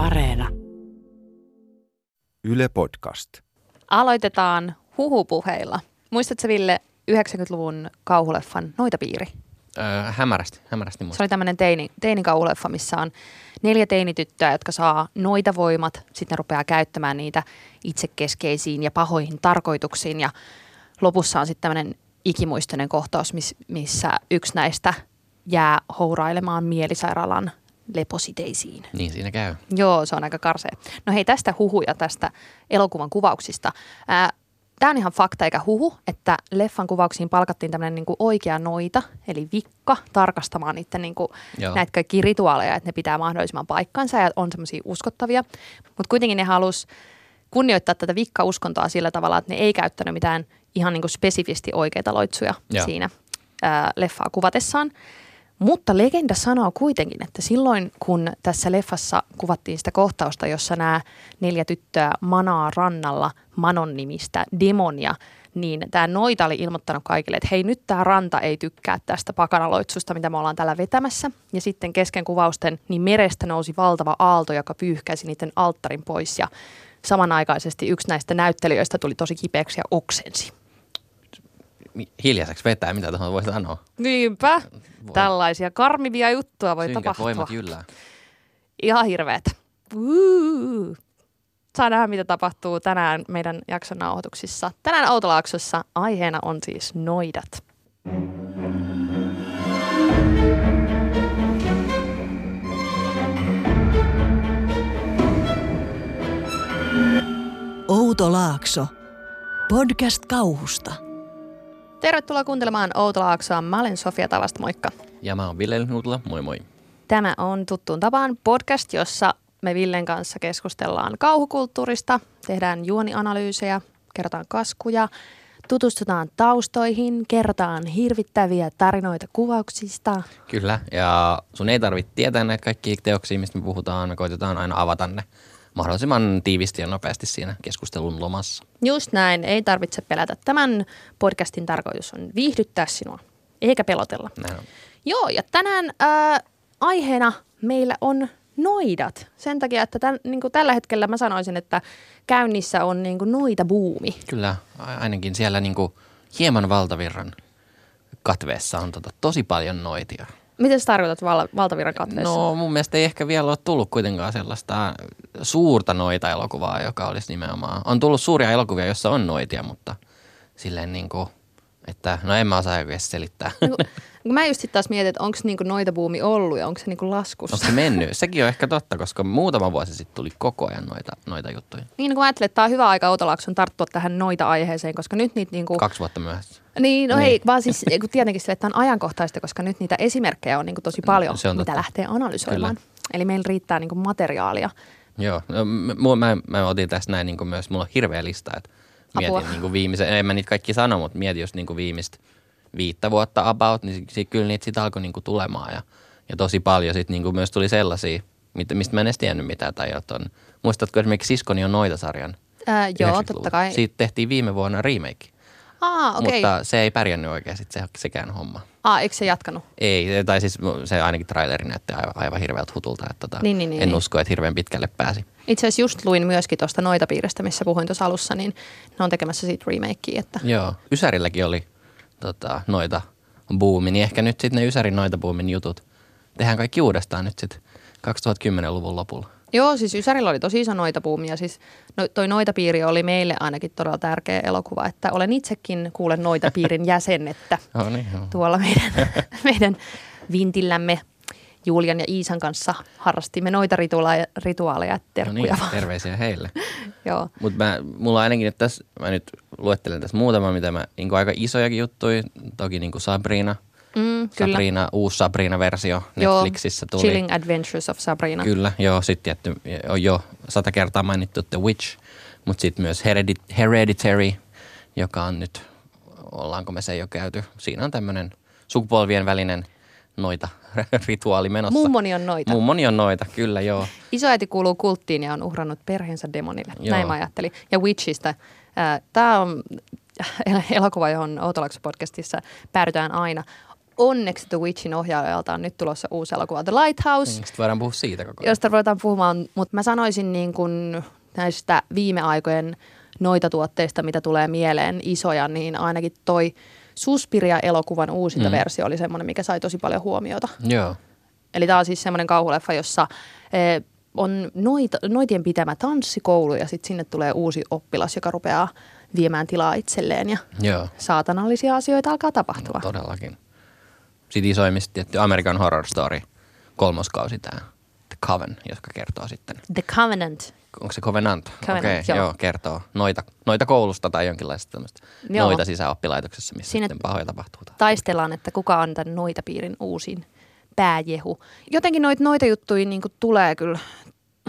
Areena. Yle Podcast. Aloitetaan huhupuheilla. Muistatko Ville 90-luvun kauhuleffan Noitapiiri? Öö, hämärästi, hämärästi muista. Se oli tämmöinen teini, teinikauhuleffa, missä on neljä teinityttöä, jotka saa noita voimat. Sitten ne rupeaa käyttämään niitä itsekeskeisiin ja pahoihin tarkoituksiin. Ja lopussa on sitten tämmöinen ikimuistoinen kohtaus, miss, missä yksi näistä jää hourailemaan mielisairaalan lepositeisiin. Niin siinä käy. Joo, se on aika karsea. No hei, tästä huhuja tästä elokuvan kuvauksista. Tämä on ihan fakta eikä huhu, että leffan kuvauksiin palkattiin tämmöinen niinku oikea noita, eli vikka, tarkastamaan niitä niinku, näitä kaikkia rituaaleja, että ne pitää mahdollisimman paikkansa ja on semmoisia uskottavia. Mutta kuitenkin ne halus kunnioittaa tätä vikka-uskontoa sillä tavalla, että ne ei käyttänyt mitään ihan niinku spesifisti oikeita loitsuja Joo. siinä ää, leffaa kuvatessaan. Mutta legenda sanoo kuitenkin, että silloin kun tässä leffassa kuvattiin sitä kohtausta, jossa nämä neljä tyttöä manaa rannalla Manon nimistä demonia, niin tämä noita oli ilmoittanut kaikille, että hei nyt tämä ranta ei tykkää tästä pakanaloitsusta, mitä me ollaan täällä vetämässä. Ja sitten kesken kuvausten niin merestä nousi valtava aalto, joka pyyhkäisi niiden alttarin pois ja samanaikaisesti yksi näistä näyttelijöistä tuli tosi kipeäksi ja oksensi. Hiljaiseksi vetää, mitä tuohon voi sanoa. Niinpä. Tällaisia karmivia juttuja voi Synkät tapahtua. voimat jyllää. Ihan hirveetä. Uh. Saa nähdä, mitä tapahtuu tänään meidän jakson nauhoituksissa. Tänään Outolaaksossa aiheena on siis noidat. Outo Laakso. Podcast kauhusta. Tervetuloa kuuntelemaan Outolaaksoa. Mä olen Sofia Tavasta, moikka. Ja mä oon Ville Nuutila, moi moi. Tämä on tuttuun tapaan podcast, jossa me Villen kanssa keskustellaan kauhukulttuurista, tehdään juonianalyysejä, kerrotaan kaskuja, tutustutaan taustoihin, kerrotaan hirvittäviä tarinoita kuvauksista. Kyllä, ja sun ei tarvitse tietää näitä kaikkia teoksia, mistä me puhutaan. Me koitetaan aina avata ne mahdollisimman tiivisti ja nopeasti siinä keskustelun lomassa. Just näin, ei tarvitse pelätä. Tämän podcastin tarkoitus on viihdyttää sinua, eikä pelotella. Näin on. Joo, ja tänään ää, aiheena meillä on noidat. Sen takia, että tämän, niin kuin tällä hetkellä mä sanoisin, että käynnissä on niin kuin noita buumi. Kyllä, ainakin siellä niinku hieman valtavirran katveessa on tota tosi paljon noitia. Miten sä tarkoitat val- valtavirran katveessa? No mun mielestä ei ehkä vielä ole tullut kuitenkaan sellaista suurta noita elokuvaa, joka olisi nimenomaan. On tullut suuria elokuvia, joissa on noitia, mutta silleen niin kuin, että no en mä osaa edes selittää. Niin kun- mä just sit taas mietin, että onko se niinku noita buumi ollut ja onko se niinku laskussa. Onko se mennyt? Sekin on ehkä totta, koska muutama vuosi sitten tuli koko ajan noita, noita juttuja. Niin kun mä ajattelin, että tää on hyvä aika Outolaakson tarttua tähän noita aiheeseen, koska nyt niitä niinku... Kaksi vuotta myöhässä. Niin, no Niin. hei, vaan siis kun tietenkin sille, että tämä on ajankohtaista, koska nyt niitä esimerkkejä on niinku tosi paljon, Se on mitä totta. lähtee analysoimaan. Kyllä. Eli meillä riittää niinku materiaalia. Joo, no, m- mua- mä, mä otin tässä näin niin myös, mulla on hirveä lista, että Apua. mietin niin kuin viimeisen, en mä niitä kaikki sano, mutta mietin just niin kuin viimeistä viittä vuotta about, niin si- kyllä niitä sitten alkoi niin kuin tulemaan ja, ja tosi paljon sitten niin kuin myös tuli sellaisia, mistä mä en edes tiennyt mitään tai jotain. Muistatko esimerkiksi Siskoni on noita-sarjan? Ää, joo, 90-luvulla? totta kai. Siitä tehtiin viime vuonna remake, Aa, okei. mutta se ei pärjännyt oikein sit se, sekään homma. Aa, eikö se jatkanut? Ei, tai siis se ainakin traileri näytti aivan, aivan hirveältä hutulta, että tota, Niin, niin, niin, en niin. usko, että hirveän pitkälle pääsi. Itse asiassa just luin myöskin tuosta noita piiristä, missä puhuin tuossa alussa, niin ne on tekemässä siitä remakea, että Joo, Ysärilläkin oli tota, noita buumi, niin ehkä nyt sitten ne Ysärin noita buumin jutut tehdään kaikki uudestaan nyt sitten 2010-luvun lopulla. Joo, siis Ysärillä oli tosi iso noitabuumi ja siis no, toi noitapiiri oli meille ainakin todella tärkeä elokuva, että olen itsekin kuulen noitapiirin jäsenettä Oh, niin, joo. tuolla meidän, meidän vintillämme Julian ja Iisan kanssa harrastimme noita rituaaleja, rituaaleja No terkkuja niin, vaan. terveisiä heille. Joo. Mutta mulla ainakin nyt tässä, mä nyt luettelen tässä muutama, mitä mä, niin aika isojakin juttuja, toki niin kuin Sabrina, Mm, kyllä. Sabrina, uusi Sabrina-versio Netflixissä tuli. Chilling Adventures of Sabrina. Kyllä, joo, sitten tietty, on jo sata kertaa mainittu The Witch, mutta sitten myös Heredit- Hereditary, joka on nyt, ollaanko me se jo käyty. Siinä on tämmöinen sukupolvien välinen noita rituaali menossa. Mummoni on noita. Mummoni on noita, kyllä joo. Isoäiti kuuluu kulttiin ja on uhrannut perheensä demonille. Joo. Näin mä ajattelin. Ja Witchistä. Tämä on elokuva, johon Outolakso podcastissa päädytään aina. Onneksi The Witchin ohjaajalta on nyt tulossa uusi elokuva The Lighthouse, Sitten voidaan puhua siitä koko ajan. josta ruvetaan puhumaan, mutta mä sanoisin niin kuin näistä viime aikojen noita tuotteista, mitä tulee mieleen isoja, niin ainakin toi Suspiria-elokuvan uusinta Mm. versio oli semmoinen, mikä sai tosi paljon huomiota. Joo. Eli tämä on siis semmoinen kauhuleffa, jossa eh, on noita, noitien pitämä tanssikoulu ja sitten sinne tulee uusi oppilas, joka rupeaa viemään tilaa itselleen ja Joo. saatanallisia asioita alkaa tapahtua. Todellakin. Sitten isoimmista tietty American Horror Story, kolmoskausi tämä The Coven, joka kertoo sitten, The Covenant. onko se Covenant? Covenant, Okei, joo. joo. kertoo noita, noita koulusta tai jonkinlaista tämmöistä Joo. noita sisäoppilaitoksessa, missä Siinä- sitten pahoja tapahtuu. Taistellaan, että kuka on tämän noitapiirin uusin pääjehu. Jotenkin noita noita juttuja niin tulee kyllä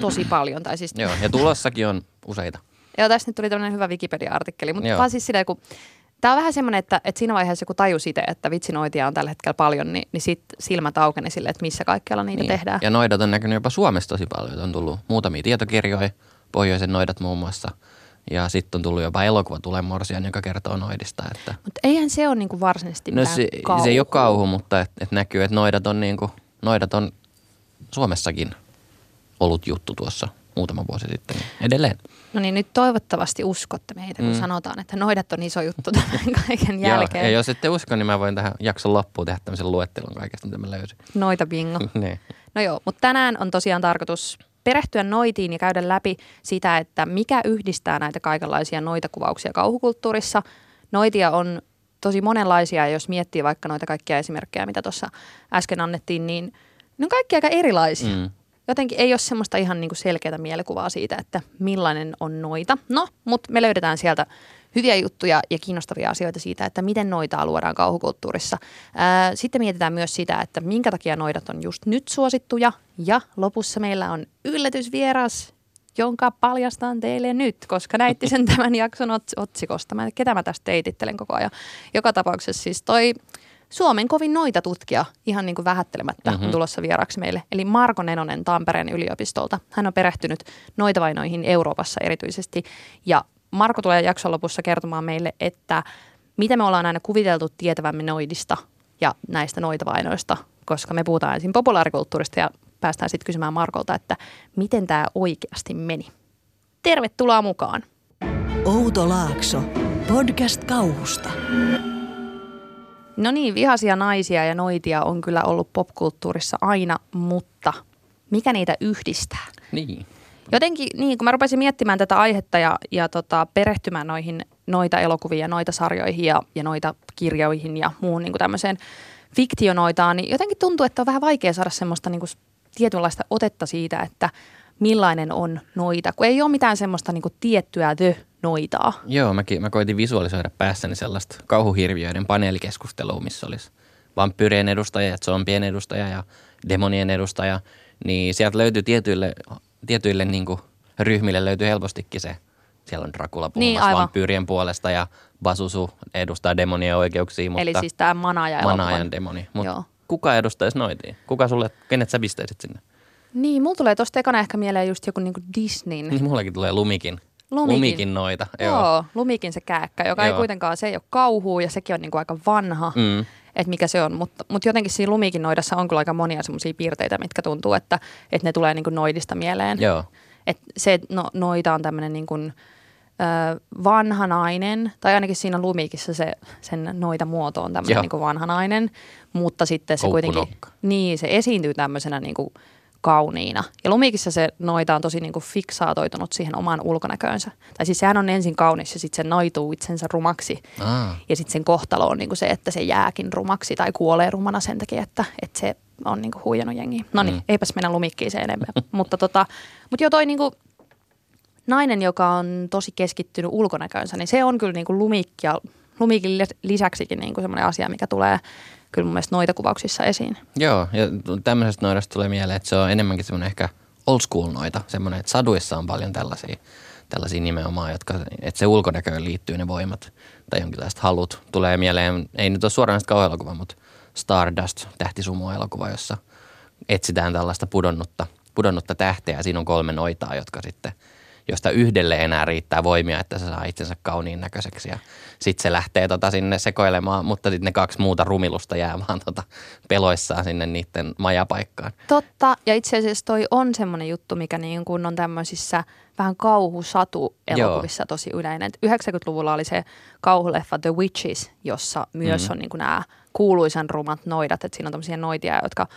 tosi paljon. Tai siis, Joo, ja tulossakin on useita. Joo, tässä nyt tuli tämmöinen hyvä Wikipedia-artikkeli, mutta vaan siis silleen, kun Tämä on vähän semmoinen, että, että siinä vaiheessa kun tajus itse, että vitsinoitia on tällä hetkellä paljon, niin, niin sit silmät aukeni sille, että missä kaikkialla niitä niin. tehdään. Ja noidat on näkynyt jopa Suomessa tosi paljon. On tullut muutamia tietokirjoja, pohjoisen noidat muun muassa. Ja sitten on tullut jopa elokuva Tule Morsian, joka kertoo noidista. Että Mutta eihän se ole niinku varsinaisesti no mitään se, kauhua. se ei ole kauhu, mutta et, et näkyy, että noidat on, niinku, noidat on Suomessakin ollut juttu tuossa muutama vuosi sitten. niin Edelleen. No niin, nyt toivottavasti uskotte meitä, kun Mm. sanotaan, että noidat on iso juttu tämän kaiken jälkeen. Joo, ja jos ette usko, niin mä voin tähän jakson loppuun tehdä tämmöisen luettelon kaikesta, mitä mä löysin. Noita bingo. niin. No joo, mutta tänään on tosiaan tarkoitus perehtyä noitiin ja käydä läpi sitä, että mikä yhdistää näitä kaikenlaisia noitakuvauksia kauhukulttuurissa. Noitia on tosi monenlaisia, ja jos miettii vaikka noita kaikkia esimerkkejä, mitä tuossa äsken annettiin, niin ne on kaikki aika erilaisia. Mm. Jotenkin ei ole semmoista ihan niinku selkeää mielikuvaa siitä, että millainen on noita. No, mutta me löydetään sieltä hyviä juttuja ja kiinnostavia asioita siitä, että miten noitaa luodaan kauhukulttuurissa. Ää, Sitten mietitään myös sitä, että minkä takia noidat on just nyt suosittuja. Ja lopussa meillä on yllätysvieras, jonka paljastan teille nyt, koska näitte sen tämän jakson ots- otsikosta. Mä, ketä mä tästä teitittelen koko ajan. Joka tapauksessa siis toi Suomen kovin noita tutkija, ihan niin kuin vähättelemättä, mm-hmm. on tulossa vieraaksi meille. Eli Marko Nenonen Tampereen yliopistolta. Hän on perehtynyt noitavainoihin Euroopassa erityisesti. Ja Marko tulee jakson lopussa kertomaan meille, että mitä me ollaan aina kuviteltu tietävämme noidista ja näistä noitavainoista, koska me puhutaan ensin populaarikulttuurista ja päästään sitten kysymään Markolta, että miten tämä oikeasti meni. Tervetuloa mukaan. Outo Laakso. Podcast kauhusta. No niin, vihaisia naisia ja noitia on kyllä ollut popkulttuurissa aina, mutta mikä niitä yhdistää? Niin. Jotenkin, niin kun mä rupesin miettimään tätä aihetta ja, ja tota, perehtymään noihin noita elokuviin ja noita sarjoihin ja, ja noita kirjoihin ja muuhun niin tämmöiseen fiktionoitaan, niin jotenkin tuntuu, että on vähän vaikea saada semmoista niin kuin tietynlaista otetta siitä, että millainen on noita, kun ei ole mitään semmoista niin kuin tiettyä the-noitaa. Joo, mäkin, mä koitin visualisoida päässäni sellaista kauhuhirviöiden paneelikeskustelua, missä olisi vampyyrien edustaja ja zombien edustaja ja demonien edustaja. Niin sieltä löytyy tietyille, tietyille niin kuin ryhmille löytyy helpostikin se. Siellä on Dracula Niin, puhumassa aivan. vampyyrien puolesta ja Basusu edustaa demonien oikeuksia, mutta Eli siis tämä Manaja Manajan demoni. Mutta kuka edustaisi noitiin? Kuka sulle, kenet sä pistäisit sinne? Niin, mulla tulee tosta ekana ehkä mieleen just joku niinku Disneyn. Niin mullakin tulee lumikin. Lumikin. lumikin noita. Joo. Joo, Lumikin se kääkkä, joka Joo. ei kuitenkaan, se ei ole kauhuu ja sekin on niinku aika vanha, mm. Että mikä se on. Mutta mut jotenkin siinä Lumikin noidassa on kyllä aika monia semmoisia piirteitä, mitkä tuntuu, että, että ne tulee niinku noidista mieleen. Joo. Et se, että no, noita on tämmöinen niin kuin, ö, vanha nainen, tai ainakin siinä Lumikissa se, sen noita muoto on tämmöinen Joo. niin kuin vanha nainen, mutta sitten se kuitenkin, niin se esiintyy tämmöisenä niin kuin kauniina. Ja Lumikissa se noita on tosi niin kuin fiksaatoitunut siihen omaan ulkonäköönsä. Tai siis sehän on ensin kaunis ja sitten se noituu itsensä rumaksi. Aa. Ja sitten sen kohtalo on niinku se, että se jääkin rumaksi tai kuolee rumana sen takia, että, että se on niinku huijannut jengiä. No niin, Mm. eipäs mennä lumikkiin se enemmän. mutta tota, mut joo toi niinku, nainen, joka on tosi keskittynyt ulkonäköönsä, niin se on kyllä niinku lumikki ja lumikin lis- lisäksikin niinku semmoinen asia, mikä tulee kyllä mun mielestä noita kuvauksissa esiin. Joo, ja tämmöisestä noidasta tulee mieleen, että se on enemmänkin semmoinen ehkä old school noita, semmoinen, että saduissa on paljon tällaisia, tällaisia nimenomaan, jotka, että se ulkonäköön liittyy ne voimat tai jonkinlaiset halut. Tulee mieleen, ei nyt ole suoraan kauhuelokuva, mutta Stardust, tähtisumo-elokuva, jossa etsitään tällaista pudonnutta, pudonnutta tähteä siinä on kolme noitaa, jotka sitten josta yhdelle enää riittää voimia, että se saa itsensä kauniin näköiseksi ja sitten se lähtee tota sinne sekoilemaan, mutta sitten ne kaksi muuta rumilusta jää vaan tota peloissaan sinne niiden majapaikkaan. Totta, ja itse asiassa toi on semmoinen juttu, mikä niin kuin on tämmöisissä vähän kauhusatu-elokuvissa tosi yleinen. 90-luvulla oli se kauhuleffa The Witches, jossa myös mm. on niin kuin nämä kuuluisan rumat noidat, että siinä on tämmöisiä noitia, jotka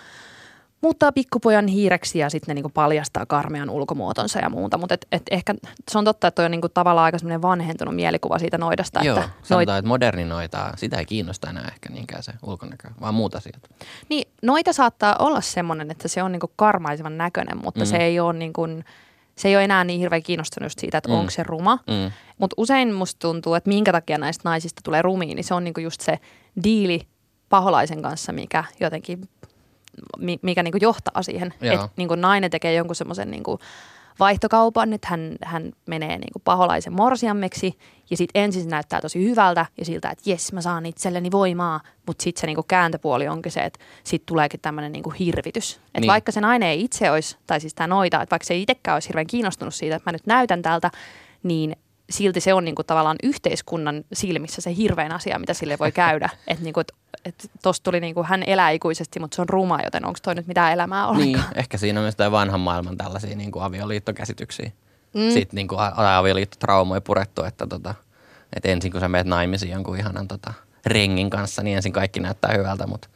muuttaa pikkupojan hiireksi ja sitten ne niinku paljastaa karmean ulkomuotonsa ja muuta. Mutta et, et ehkä se on totta, että toi on niinku tavallaan aika semmoinen vanhentunut mielikuva siitä noidasta. Joo, että sanotaan, noit... että moderni noita, sitä ei kiinnosta enää ehkä niinkään se ulkonäkö, vaan muut asiat. Niin, noita saattaa olla semmoinen, että se on niinku karmaisevan näköinen, mutta mm. se ei ole niinku, se ei ole enää niin hirveän kiinnostunut siitä, että mm. onko se ruma. Mm. Mutta usein musta tuntuu, että minkä takia näistä naisista tulee rumiin, niin se on niinku just se diili paholaisen kanssa, mikä jotenkin mikä niin kuin johtaa siihen, että niin kuin nainen tekee jonkun semmoisen niin vaihtokaupan, että hän, hän menee niin kuin paholaisen morsiammeksi ja sitten ensin se näyttää tosi hyvältä ja siltä, että jes mä saan itselleni voimaa, mutta sitten se niin kuin kääntöpuoli onkin se, että sitten tuleekin tämmöinen niin hirvitys. Että niin. vaikka se nainen ei itse olisi, tai siis tämä noita, että vaikka se ei itsekään olisi hirveän kiinnostunut siitä, että mä nyt näytän tältä, niin silti se on niin kuin tavallaan yhteiskunnan silmissä se hirveän asia, mitä sille voi käydä. Että niin kuin, et että tosta tuli niin kuin, hän elää ikuisesti, mutta se on ruma, joten onko toi nyt mitään elämää ollenkaan? Niin, ehkä siinä on myös vanhan maailman tällaisia niin kuin avioliittokäsityksiä. Mm. Sitten niin kuin avioliittotraumoja purettu, että, tota, että ensin kun sä menet naimisiin jonkun ihanan tota, rengin kanssa, niin ensin kaikki näyttää hyvältä, mutta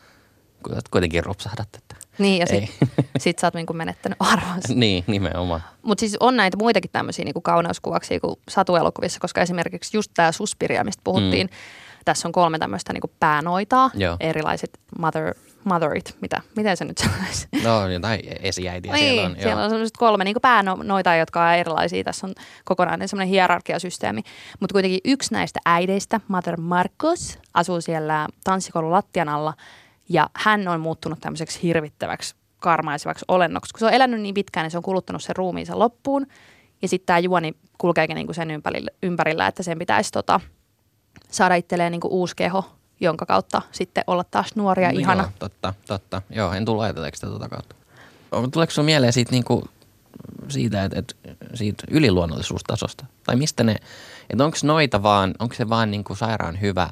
kuitenkin rupsahdat. Että niin, ja sitten sit sä oot niinku menettänyt arvonsa. niin, nimenomaan. Mutta siis on näitä muitakin tämmöisiä niinku kauneuskuvauksia kuin satuelokuvissa, koska esimerkiksi just tämä Suspiria, mistä puhuttiin, mm tässä on kolme tämmöistä niin päänoitaa, Joo. erilaiset mother, motherit, mitä, miten se nyt sanoisi? No jotain esiäitiä niin, siellä on. siellä on semmoiset kolme niin päänoita, jotka on erilaisia. Tässä on kokonainen semmoinen hierarkiasysteemi. Mutta kuitenkin yksi näistä äideistä, Mother Marcos, asuu siellä tanssikoulun lattian alla ja hän on muuttunut tämmöiseksi hirvittäväksi karmaisevaksi olennoksi. Kun se on elänyt niin pitkään, niin se on kuluttanut sen ruumiinsa loppuun. Ja sitten tämä juoni kulkeekin niinku sen ympärillä, ympärillä, että sen pitäisi tota, saada itselleen niin uusi keho, jonka kautta sitten olla taas nuoria no ihana. Joo, totta, totta. Joo, en tullut ajatelleeksi tuota kautta. Tuleeko sinulle mieleen siitä, niin kuin, siitä, että, että siitä yliluonnollisuustasosta? Tai mistä ne, että onko noita vaan, onko se vaan niin kuin sairaan hyvä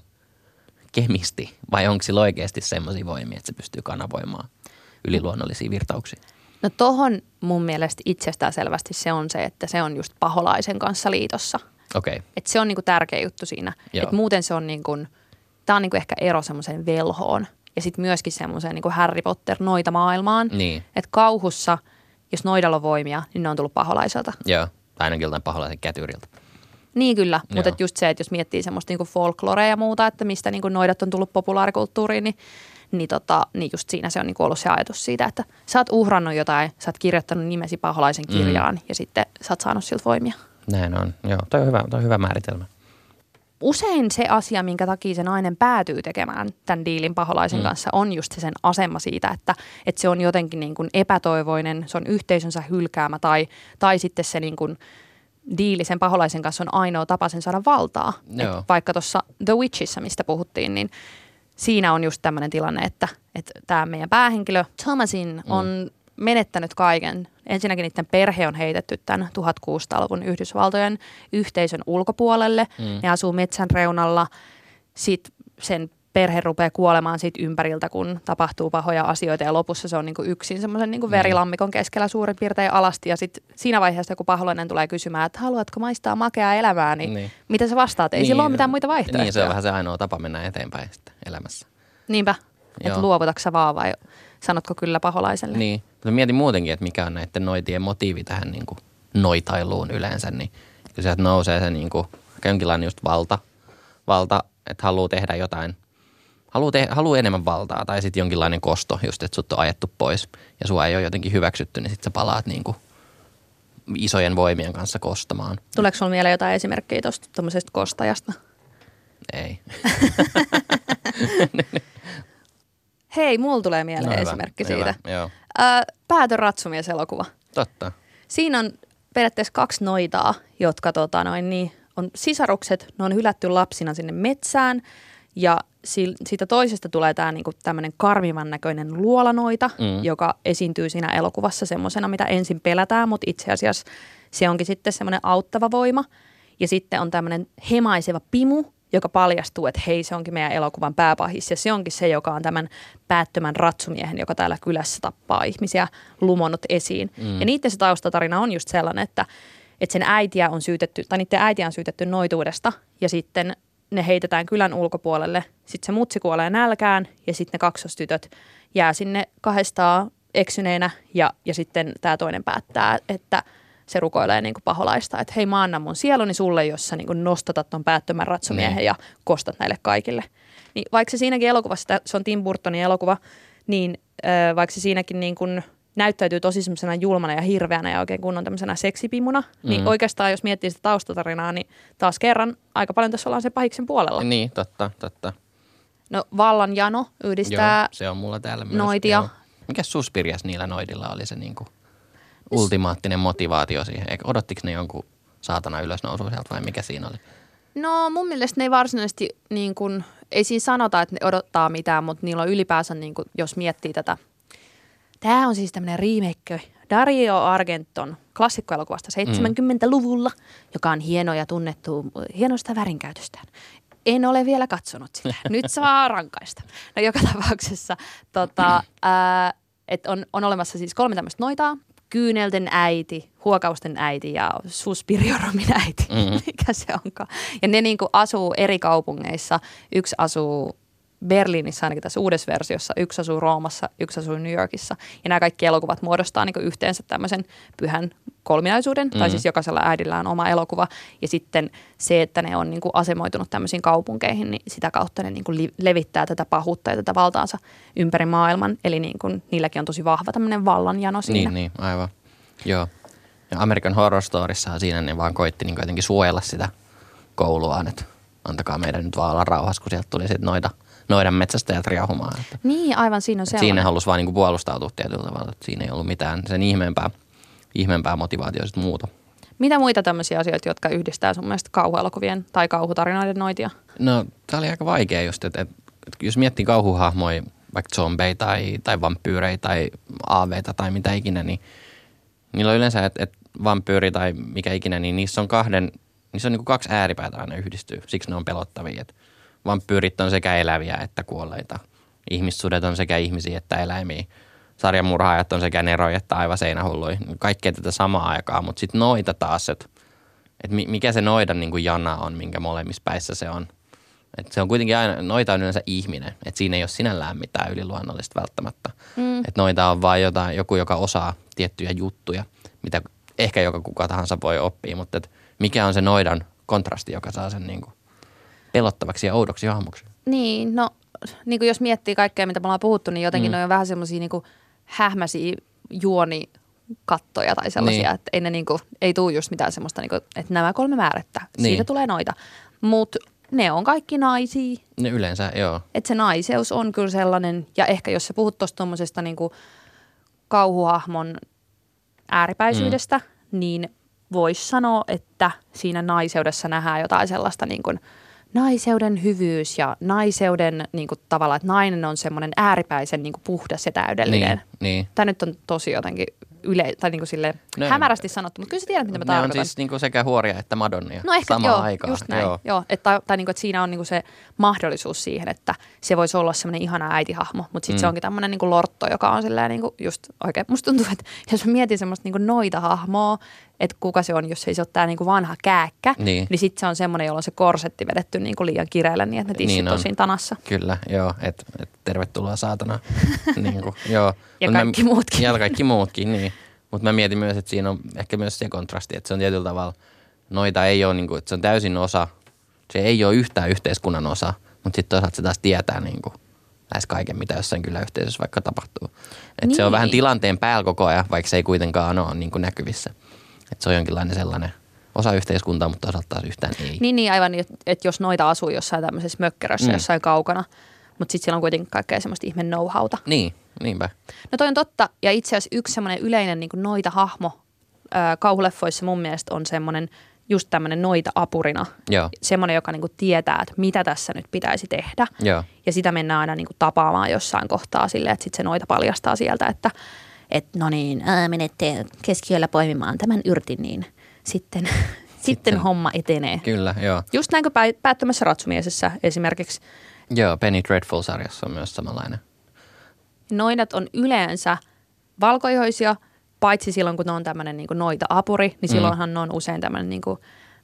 kemisti vai onko sillä oikeasti semmoisia voimia, että se pystyy kanavoimaan yliluonnollisia virtauksia? No tohon mun mielestä itsestään selvästi se on se, että se on just paholaisen kanssa liitossa – Okay. Et se on niinku tärkeä juttu siinä. Et muuten se on, niinku, tämä on niinku ehkä ero semmoiseen velhoon ja sitten myöskin semmoiseen niinku Harry Potter noita maailmaan. Niin. Että kauhussa, jos noidalla on voimia, niin ne on tullut paholaiselta. Joo, tai ainakin joltain paholaisen kätyriltä. Niin kyllä, mutta just se, että jos miettii semmoista niinku folklorea ja muuta, että mistä niinku noidat on tullut populaarikulttuuriin, niin, niin, tota, niin just siinä se on niinku ollut se ajatus siitä, että sä oot uhrannut jotain, sä oot kirjoittanut nimesi paholaisen mm. kirjaan mm. ja sitten sä oot saanut siltä voimia. Näin on. Joo, toi on hyvä, toi on hyvä määritelmä. Usein se asia, minkä takia se nainen päätyy tekemään tämän diilin paholaisen mm. kanssa, on just se sen asema siitä, että, että se on jotenkin niin kuin epätoivoinen, se on yhteisönsä hylkäämä tai, tai sitten se niin kuin diili sen paholaisen kanssa on ainoa tapa sen saada valtaa. vaikka tuossa The Witchissä, mistä puhuttiin, niin siinä on just tämmöinen tilanne, että, että tämä meidän päähenkilö Thomasin mm. on menettänyt kaiken. Ensinnäkin niiden perhe on heitetty tämän 1600-luvun Yhdysvaltojen yhteisön ulkopuolelle. Mm. Ne asuu metsän reunalla. Sitten sen perhe rupeaa kuolemaan siitä ympäriltä, kun tapahtuu pahoja asioita ja lopussa se on niinku yksin semmoisen niinku verilammikon keskellä suurin piirtein alasti ja sitten siinä vaiheessa, kun paholainen tulee kysymään, että haluatko maistaa makeaa elämää, niin, niin. mitä sä vastaat? Ei niin, sillä ole mitään muita vaihtoehtoja. Niin, se on vähän se ainoa tapa mennä eteenpäin sitten elämässä. Niinpä, että luovutatko vaan vai sanotko kyllä paholaiselle. Niin, mutta mietin muutenkin, että mikä on näiden noitien motiivi tähän niin kuin noitailuun yleensä, niin kun sieltä nousee se niin kuin, jonkinlainen just valta, valta, että haluaa tehdä jotain, haluaa, te, haluaa enemmän valtaa tai sitten jonkinlainen kosto, just että sut on ajettu pois ja sua ei ole jotenkin hyväksytty, niin sitten sä palaat niin kuin isojen voimien kanssa kostamaan. Tuleeko sinulla mieleen jotain esimerkkejä tuosta kostajasta? Ei. Hei, mulla tulee mieleen no, esimerkki hyvä, siitä. Hyvä, Päätön ratsumies-elokuva. Totta. Siinä on periaatteessa kaksi noitaa, jotka tota, noin, niin, on sisarukset. Ne on hylätty lapsina sinne metsään ja siitä toisesta tulee tämä niinku tämmöinen karmivan näköinen luolanoita, mm. joka esiintyy siinä elokuvassa semmoisena, mitä ensin pelätään, mutta itse asiassa se onkin sitten semmoinen auttava voima. Ja sitten on tämmöinen hemaiseva pimu, joka paljastuu, että hei, se onkin meidän elokuvan pääpahis. Ja se onkin se, joka on tämän päättömän ratsumiehen, joka täällä kylässä tappaa ihmisiä, lumonnut esiin. Mm. Ja niiden se taustatarina on just sellainen, että, että sen äitiä on syytetty, tai niiden äitiä on syytetty noituudesta. Ja sitten ne heitetään kylän ulkopuolelle. Sitten se mutsi kuolee nälkään ja sitten ne kaksostytöt jää sinne kahdestaan eksyneenä ja, ja sitten tämä toinen päättää, että se rukoilee niin kuin paholaista, että hei mä annan mun sieluni sulle, jos sä niin kuin nostatat ton päättömän ratsumiehen niin. ja kostat näille kaikille. Niin vaikka se siinäkin elokuvassa, se on Tim Burtonin elokuva, niin äh, vaikka se siinäkin niin kuin näyttäytyy tosi semmoisena julmana ja hirveänä ja oikein kunnon tämmöisenä seksipimuna, niin mm. niin oikeastaan jos miettii sitä taustatarinaa, niin taas kerran aika paljon tässä ollaan se pahiksen puolella. Niin, totta, totta. No vallan jano yhdistää Joo, se on mulla täällä myös. noitia. Joo. Mikä suspirias niillä noidilla oli se niinku ultimaattinen motivaatio siihen? Eikö, odottiko ne jonkun saatana ylösnousu sieltä vai mikä siinä oli? No mun mielestä ne ei varsinaisesti, niin kun, ei siinä sanota, että ne odottaa mitään, mutta niillä on ylipäänsä, niin kun, jos miettii tätä. Tämä on siis tämmöinen remake Dario Argenton klassikkoelokuvasta 70-luvulla, mm. joka on hieno ja tunnettu hienosta värinkäytöstään. En ole vielä katsonut sitä. Nyt saa rankaista. No joka tapauksessa tota, ää, et on, on olemassa siis kolme tämmöistä noitaa. Kyynelten äiti, huokausten äiti ja suspirioromin äiti, mm-hmm. mikä se onkaan. Ja ne niinku asuu eri kaupungeissa. Yksi asuu Berliinissä ainakin tässä uudessa versiossa, yksi asuu Roomassa, yksi asuu New Yorkissa. Ja nämä kaikki elokuvat muodostaa niin yhteensä tämmöisen pyhän kolminaisuuden, mm-hmm. tai siis jokaisella äidillä on oma elokuva. Ja sitten se, että ne on niin kuin asemoitunut tämmöisiin kaupunkeihin, niin sitä kautta ne niin kuin levittää tätä pahuutta ja tätä valtaansa ympäri maailman. Eli niin kuin, niilläkin on tosi vahva tämmöinen vallanjano siinä. Niin, niin, aivan. Joo. Ja American Horror Storissa siinä ne vaan koitti niin jotenkin suojella sitä kouluaan, että antakaa meidän nyt vaan olla rauhassa, kun sieltä tuli sitten noita – noidan metsästäjät riahumaan. Että, niin, aivan siinä on sellainen. Siinä halusi vaan niin puolustautua tietyllä tavalla, että siinä ei ollut mitään sen ihmeempää, ihmeempää motivaatiota muuta. Mitä muita tämmöisiä asioita, jotka yhdistää sun mielestä kauhuelokuvien tai kauhutarinoiden noitia? No, tämä oli aika vaikea just, että, että, että jos miettii kauhuhahmoja, vaikka zombeja tai, tai vampyyrejä tai aaveita tai mitä ikinä, niin niillä on yleensä, että, että vampyyri tai mikä ikinä, niin niissä on kahden, niissä on niin kuin kaksi ääripäätä aina yhdistyy. Siksi ne on pelottavia. Että vampyyrit on sekä eläviä että kuolleita. Ihmissudet on sekä ihmisiä että eläimiä. Sarjamurhaajat on sekä neroja että aivan seinähulluja. Kaikkea tätä samaa aikaa, mutta sitten noita taas, että et mikä se noidan niin kuin jana on, minkä molemmissa päissä se on. Et se on kuitenkin aina, noita on yleensä ihminen, että siinä ei ole sinällään mitään yliluonnollista välttämättä. Mm. Että noita on vain jotain, joku, joka osaa tiettyjä juttuja, mitä ehkä joka kuka tahansa voi oppia, mutta et mikä on se noidan kontrasti, joka saa sen niin kuin pelottavaksi ja oudoksi hahmoksi. Niin, no niin kuin jos miettii kaikkea, mitä me ollaan puhuttu, niin jotenkin mm. ne on vähän semmoisia niin hähmäisiä juoni kattoja tai sellaisia, niin. että ei, ne niinku, ei tule just mitään semmoista, niinku, että nämä kolme määrättä, niin. siitä tulee noita. Mutta ne on kaikki naisia. Ne yleensä, joo. Että se naiseus on kyllä sellainen, ja ehkä jos sä puhut tuosta tuommoisesta niinku kauhuhahmon ääripäisyydestä, mm. niin voisi sanoa, että siinä naiseudessa nähdään jotain sellaista niin kuin – naiseuden hyvyys ja naiseuden niin kuin, tavallaan, että nainen on semmoinen ääripäisen niin kuin, puhdas ja täydellinen. Niin, niin. Tämä nyt on tosi jotenkin yle, tai niin kuin sille no, hämärästi sanottu, mutta kyllä sä tiedät, mitä mä ne tarkoitan. on siis niin kuin sekä huoria että madonnia no ehkä, samaan joo, aikaan. just näin. Joo. Joo, että, tai, tai niin kuin, että siinä on niin kuin se mahdollisuus siihen, että se voisi olla semmoinen ihana äitihahmo, mutta sitten mm. se onkin tämmöinen niin kuin lortto, joka on silleen niin kuin just oikein. Musta tuntuu, että jos mä mietin semmoista niin kuin noita hahmoa, että kuka se on, jos ei se ole tämä niin kuin vanha kääkkä, niin, niin sitten se on semmoinen, jolla on se korsetti vedetty niin kuin liian kireelle niin, että ne tissit niin on siinä tanassa. Kyllä, joo, että et tervetuloa saatana. niin kuin, joo. ja kaikki mä, muutkin. Ja kaikki muutkin, niin. Mutta mä mietin myös, että siinä on ehkä myös se kontrasti, että se on tietyllä tavalla, noita ei ole, niin kuin, että se on täysin osa, se ei ole yhtään yhteiskunnan osa, mutta sitten toisaalta se taas tietää niin kuin, lähes kaiken, mitä jossain kyllä yhteisössä vaikka tapahtuu. Et niin. se on vähän niin. tilanteen päällä koko ajan, vaikka se ei kuitenkaan ole niin kuin näkyvissä. Et se on jonkinlainen sellainen osa yhteiskuntaa, mutta toisaalta taas yhtään ei. Niin, niin aivan, että jos noita asuu jossain tämmöisessä mökkerössä mm. jossain kaukana, mutta sitten siellä on kuitenkin kaikkea semmoista ihme know Niin, niinpä. No toi on totta. Ja itse asiassa yksi semmoinen yleinen niin noita hahmo kauhuleffoissa mun mielestä on semmoinen just tämmöinen noita apurina. Joo. Semmoinen, joka niin tietää, että mitä tässä nyt pitäisi tehdä. Joo. Ja sitä mennään aina niin tapaamaan jossain kohtaa silleen, että sitten se noita paljastaa sieltä, että et no niin, ää, menette keskiyöllä poimimaan tämän yrtin, niin sitten, sitten homma etenee. Kyllä, joo. Just näinkö pä- päättömässä ratsumiesessä esimerkiksi Joo, Penny Dreadful-sarjassa on myös samanlainen. noidat on yleensä valkoihoisia, paitsi silloin kun ne on tämmöinen niin noita apuri, niin silloinhan ne on usein tämmöinen niin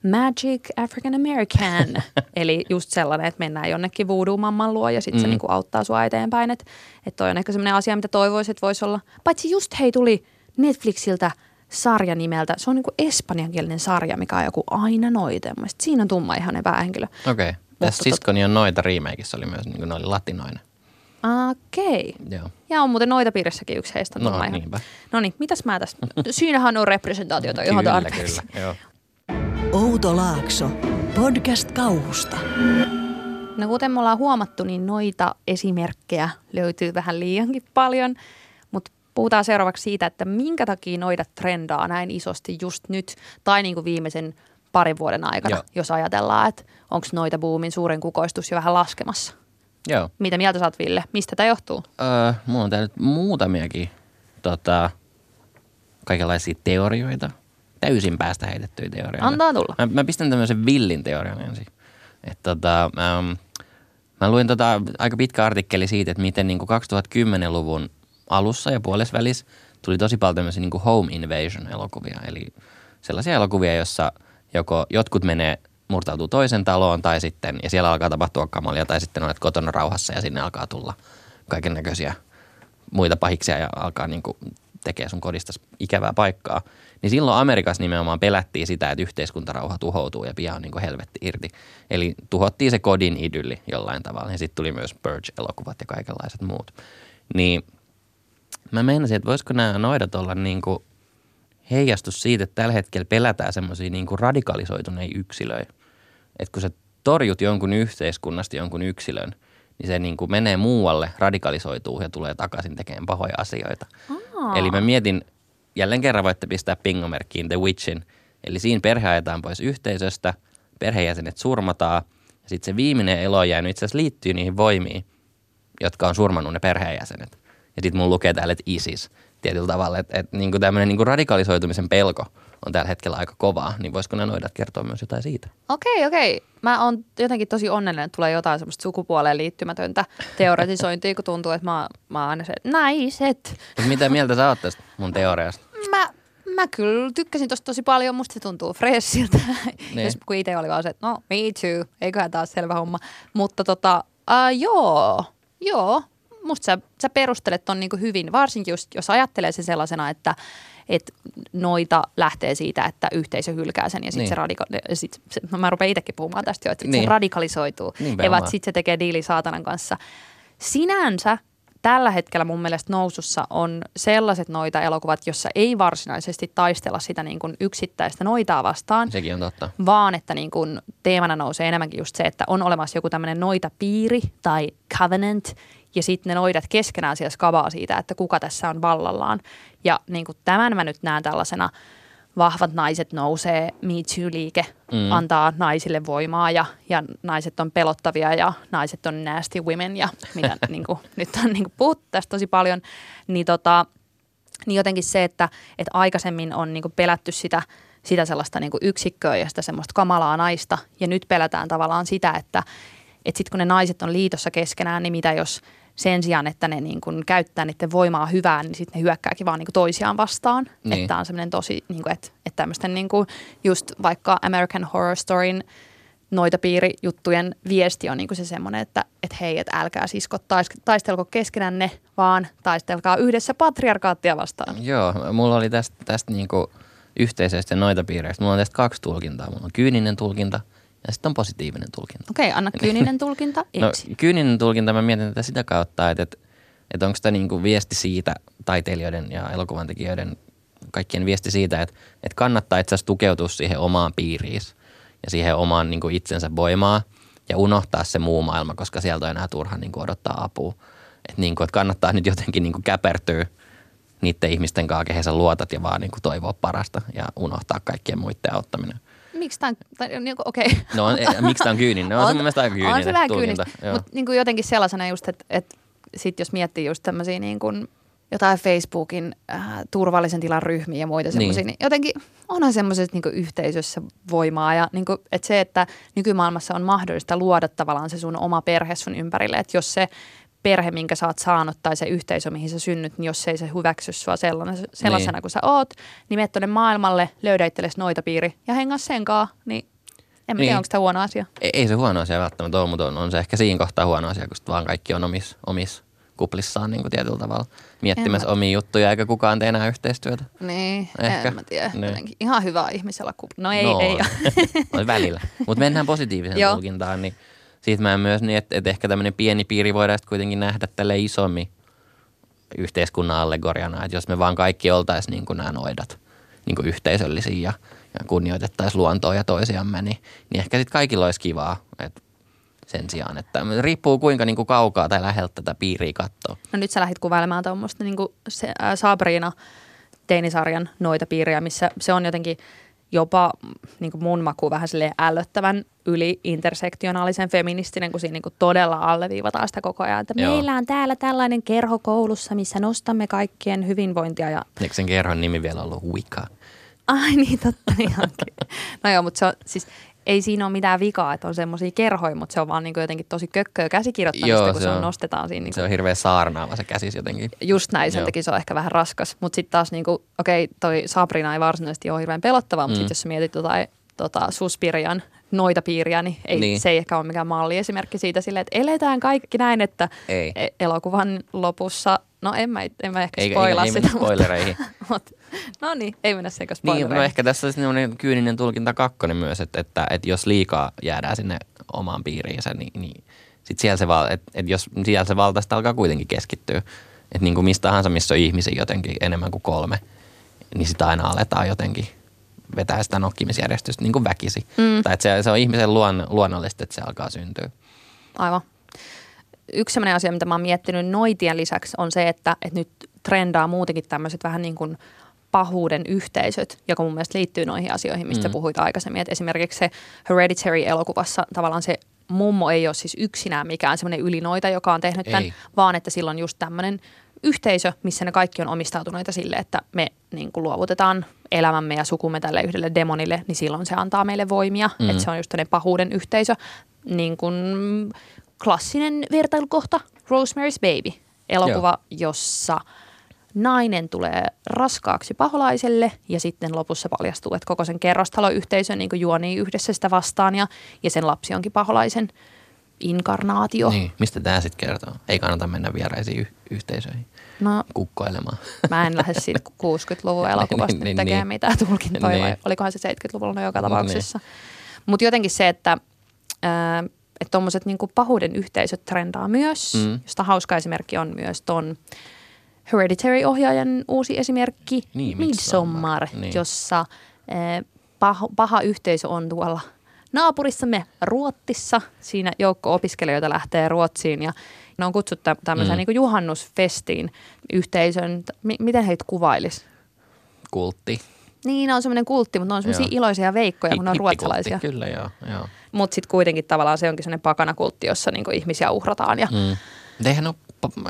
Magic African American. Eli just sellainen, että mennään jonnekin voodoo-mamman luo ja sitten mm. se niin kuin auttaa sua eteenpäin. Että et toi on ehkä semmoinen asia, mitä toivoisit, että voisi olla. Paitsi just hei tuli Netflixiltä sarja nimeltä, se on niin kuin espanjankielinen sarja, mikä on joku aina noita. Siinä on tumma ihanen päähenkilö. Okei. Okay. Tässä tot- Siskoni on noita remakeissa oli myös, niin kuin ne oli latinoinen. Okei. Joo. Ja on muuten noita piirissäkin yksi heistä. No, niinpä. No niin, mitäs mä tässä? Siinähän on representaatiota, kyllä, tarpeeksi. kyllä, joo. Outo Laakso, podcast kauhusta. No kuten me ollaan huomattu, niin noita esimerkkejä löytyy vähän liiankin paljon, mutta puhutaan seuraavaksi siitä, että minkä takia noita trendaa näin isosti just nyt tai niin kuin viimeisen parin vuoden aikana, Joo. jos ajatellaan, että onko noita boomin suurin kukoistus jo vähän laskemassa. Joo. Mitä mieltä sä oot, Ville? Mistä tämä johtuu? Öö, mulla on täällä nyt muutamiakin tota, kaikenlaisia teorioita. Täysin päästä heitettyjä teorioita. Antaa tulla. Mä, mä pistän tämmöisen villin teorian ensin. Et tota, ähm, mä luin tota aika pitkä artikkeli siitä, että miten niin 2010-luvun alussa ja puolesvälissä tuli tosi paljon tämmöisiä niin home invasion-elokuvia. Eli sellaisia elokuvia, joissa joko jotkut menee murtautuu toisen taloon tai sitten, ja siellä alkaa tapahtua kamalia, tai sitten olet kotona rauhassa ja sinne alkaa tulla kaiken näköisiä muita pahiksia ja alkaa niin kuin tekee sun kodista ikävää paikkaa. Niin silloin Amerikassa nimenomaan pelättiin sitä, että yhteiskuntarauha tuhoutuu ja pian on niin kuin helvetti irti. Eli tuhottiin se kodin idylli jollain tavalla. Ja sitten tuli myös Purge-elokuvat ja kaikenlaiset muut. Niin mä meinasin, että voisiko nämä noidat olla niin kuin heijastus siitä, että tällä hetkellä pelätään semmoisia niin radikalisoituneita yksilöitä. Että kun sä torjut jonkun yhteiskunnasta jonkun yksilön, niin se niin kuin menee muualle, radikalisoituu ja tulee takaisin tekemään pahoja asioita. Aa. Eli mä mietin, jälleen kerran voitte pistää pingomerkkiin The Witchin. Eli siinä perhe ajetaan pois yhteisöstä, perheenjäsenet surmataan ja sitten se viimeinen elo jäänyt itse asiassa liittyy niihin voimiin, jotka on surmannut ne perheenjäsenet. Ja sitten mun lukee täällä, että ISIS tietyllä tavalla, että, että niinku tämmöinen niinku radikalisoitumisen pelko on tällä hetkellä aika kovaa, niin voisiko ne noidat kertoa myös jotain siitä? Okei, okei. Mä oon jotenkin tosi onnellinen, että tulee jotain semmoista sukupuoleen liittymätöntä teoretisointia, kun tuntuu, että mä, mä oon aina se, että naiset. Mitä mieltä sä oot tästä mun teoriasta? Mä, mä kyllä tykkäsin tosta tosi paljon, musta se tuntuu fressiltä, Niin. jos, kun itse oli vaan se, että no me too, eiköhän taas selvä homma. Mutta tota, uh, joo, joo, musta sä, sä perustelet ton niinku hyvin, varsinkin just, jos ajattelee sen sellaisena, että et noita lähtee siitä, että yhteisö hylkää sen ja sitten Niin. se, radika- sit, se, mä rupean itsekin puhumaan tästä jo, että Niin. se radikalisoituu. Evat vaan. sitten se tekee diili saatanan kanssa. Sinänsä tällä hetkellä mun mielestä nousussa on sellaiset noita elokuvat, jossa ei varsinaisesti taistella sitä niin kuin yksittäistä noitaa vastaan, Sekin on totta. vaan että niin kuin teemana nousee enemmänkin just se, että on olemassa joku tämmöinen noita-piiri tai covenant, ja sitten ne noidat keskenään siellä skabaa siitä, että kuka tässä on vallallaan. Ja niin kuin tämän mä nyt näen tällaisena, vahvat naiset nousee, Me Too-liike mm. antaa naisille voimaa ja, ja naiset on pelottavia ja naiset on nasty women ja mitä niin kuin, nyt on niin kuin puhuttu tästä tosi paljon, niin tota, niin jotenkin se, että, että aikaisemmin on niin kuin pelätty sitä, sitä sellaista niin kuin yksikköä ja sitä semmoista kamalaa naista. Ja nyt pelätään tavallaan sitä, että, että sitten kun ne naiset on liitossa keskenään, niin mitä jos sen sijaan, että ne niin kuin käyttää niiden voimaa hyvään, niin sitten ne hyökkääkin vaan niin kuin toisiaan vastaan. Niin. Että on semmoinen tosi, niin kuin, että, että tämmöisten niin kuin just vaikka American Horror Storyn noita piirijuttujen viesti on niinku se semmoinen, että et hei, et älkää siskot tais- taistelko keskenänne, vaan taistelkaa yhdessä patriarkaattia vastaan. Joo, mulla oli tästä, tästä niinku yhteisöistä ja noita piireistä. Mulla on tästä kaksi tulkintaa. Mulla on kyyninen tulkinta ja sitten on positiivinen tulkinta. Okei, anna kyyninen tulkinta No, ensin. kyyninen tulkinta, mä mietin tätä sitä kautta, että, että, että onko tämä niinku viesti siitä taiteilijoiden ja elokuvantekijöiden kaikkien viesti siitä, että, että kannattaa itse asiassa tukeutua siihen omaan piiriin ja siihen omaan niinku itsensä voimaa ja unohtaa se muu maailma, koska sieltä on enää turha niinku odottaa apua. Että niinku, että kannattaa nyt jotenkin niinku käpertyä niiden ihmisten kanssa, kehen sä luotat ja vaan niinku toivoa parasta ja unohtaa kaikkien muiden auttaminen. Miksi tämä on, niinku, okei. No on, eh, miksi tämä on kyyninen? No, on, se mun mielestä aika kyyninen On se vähän kyynistä, mutta niinku jotenkin sellaisena just, että et sit jos miettii just tämmöisiä niin kuin jotain Facebookin äh, turvallisen tilan ryhmiä ja muita semmoisia, niin. niin jotenkin onhan semmoisessa niin yhteisössä voimaa ja niin kuin, että se, että nykymaailmassa on mahdollista luoda tavallaan se sun oma perhe sun ympärille, että jos se perhe, minkä sä oot saanut tai se yhteisö, mihin sä synnyt, niin jos ei se hyväksy sua sellaisena, sellaisena niin. kuin sä oot, niin mene tuonne maailmalle, löydä itsellesi noita piiri ja hengaa sen kaa, niin en niin. tiedä, onko tämä huono asia. Ei, ei se huono asia välttämättä ole, mutta on, on se ehkä siinä kohtaa huono asia, kun vaan kaikki on omis, omis kuplissaan niin kuin tietyllä tavalla miettimässä omia juttuja, eikä kukaan tee enää yhteistyötä. Niin, Ehkä. en mä tiedä. Niin. Ihan hyvä ihmisellä kupla. No ei, no, ei ole. välillä. Mutta mennään positiiviseen tulkintaan, niin siitä mä myös niin, että, että ehkä tämmöinen pieni piiri voidaan kuitenkin nähdä tälle isommin yhteiskunnan allegoriana, että jos me vaan kaikki oltaisiin niin kuin nämä noidat, niin kuin yhteisöllisiä ja, ja kunnioitettaisiin luontoa ja toisiamme, niin, niin ehkä sitten kaikilla olisi kivaa. Että sen sijaan, että riippuu kuinka niin kuin kaukaa tai läheltä tätä piiriä katsoo. No nyt sä lähdit kuvailemaan tuommoista niin se, äh, Sabrina teinisarjan noita piiriä, missä se on jotenkin jopa niin kuin mun maku vähän sille ällöttävän yli intersektionaalisen feministinen, kun siinä niin kuin todella alleviivataan sitä koko ajan. Että Joo. meillä on täällä tällainen kerho koulussa, missä nostamme kaikkien hyvinvointia. Ja... Eikö sen kerhon nimi vielä ollut Wicca? Ai niin, totta. Niin no joo, mutta se on siis ei siinä ole mitään vikaa, että on semmoisia kerhoja, mutta se on vaan niin jotenkin tosi kökköä käsikirjoittamista, Joo, kun se, on, nostetaan siinä. Niin se on hirveän saarnaava se käsis jotenkin. Just näin, sen takia se on ehkä vähän raskas. Mutta sitten taas, niin kuin, okei, toi Sabrina ei varsinaisesti ole hirveän pelottava, mutta mm. sitten jos mietit jotain tota, Suspirian noita piiriä, niin, ei, niin se ei ehkä ole mikään malliesimerkki siitä sille, että eletään kaikki näin, että ei. E- elokuvan lopussa, no en mä, en mä ehkä spoilaa sitä. Ei spoilereihin. Mutta, no niin, ei mennä sen spoilereihin. Niin, no ehkä tässä on sellainen kyyninen tulkinta kakkonen myös, että, että, että jos liikaa jäädään sinne omaan piiriinsä, niin, niin sit siellä se, val, että, että jos siellä se valtaista alkaa kuitenkin keskittyä. Että niin kuin mistä tahansa, missä on ihmisiä jotenkin enemmän kuin kolme, niin sitä aina aletaan jotenkin – vetää sitä nokkimisjärjestystä niin kuin väkisi. Mm. Tai että se, se on ihmisen luon, luonnollista, että se alkaa syntyä. Aivan. Yksi sellainen asia, mitä mä oon miettinyt noitien lisäksi on se, että, että nyt trendaa muutenkin tämmöiset vähän niin kuin pahuuden yhteisöt, joka mun mielestä liittyy noihin asioihin, mistä mm. puhuit aikaisemmin. Että esimerkiksi se Hereditary-elokuvassa tavallaan se mummo ei ole siis yksinään mikään semmoinen ylinoita, joka on tehnyt tämän, ei. vaan että sillä on just tämmöinen yhteisö, missä ne kaikki on omistautuneita sille, että me niin kuin luovutetaan elämämme ja sukumme tälle yhdelle demonille, niin silloin se antaa meille voimia. Mm. Että se on just pahuuden yhteisö. Niin kuin klassinen vertailukohta Rosemary's Baby, elokuva, Joo. jossa nainen tulee raskaaksi paholaiselle ja sitten lopussa paljastuu, että koko sen kerrostaloyhteisö niin juonii yhdessä sitä vastaan ja, ja sen lapsi onkin paholaisen inkarnaatio. Niin, mistä tämä sitten kertoo? Ei kannata mennä vieraisiin y- yhteisöihin no, kukkoilemaan. Mä en lähde siitä 60-luvun elokuvasta niin, niin, tekemään niin, mitään tulkintoja, niin. vai olikohan se 70-luvulla no joka niin. tapauksessa. Niin. Mutta jotenkin se, että äh, että tuommoiset niinku pahuuden yhteisöt trendaa myös, mm. josta hauska esimerkki on myös ton Hereditary-ohjaajan uusi esimerkki niin, Midsommar, niin. jossa äh, paha, paha yhteisö on tuolla – naapurissamme Ruottissa. Siinä joukko opiskelijoita lähtee Ruotsiin ja ne on kutsuttu tämmöiseen mm. niin juhannusfestiin yhteisön. M- miten heitä kuvailis? Kultti. Niin, ne on semmoinen kultti, mutta ne on semmoisia iloisia veikkoja, kun ne on ruotsalaisia. Kyllä, joo. joo. Mutta sitten kuitenkin tavallaan se onkin semmoinen pakanakultti, jossa niinku ihmisiä uhrataan. Ja... Mm. Eihän ole,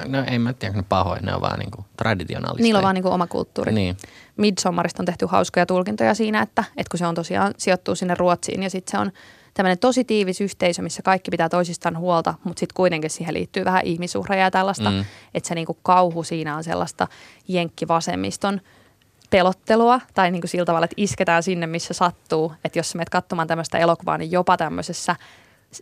no ei mä tiedä, ne pahoin, ne on vaan niinku traditionaalista. Niillä on vaan niinku oma kulttuuri. Niin. Midsommarista on tehty hauskoja tulkintoja siinä, että, että kun se on tosiaan sijoittuu sinne Ruotsiin ja sitten se on tämmöinen tosi tiivis yhteisö, missä kaikki pitää toisistaan huolta, mutta sitten kuitenkin siihen liittyy vähän ihmisuhreja ja tällaista, mm. että se niinku kauhu siinä on sellaista jenkkivasemmiston pelottelua tai niin kuin sillä tavalla, että isketään sinne, missä sattuu. Että jos sä menet katsomaan tämmöistä elokuvaa, niin jopa tämmöisessä,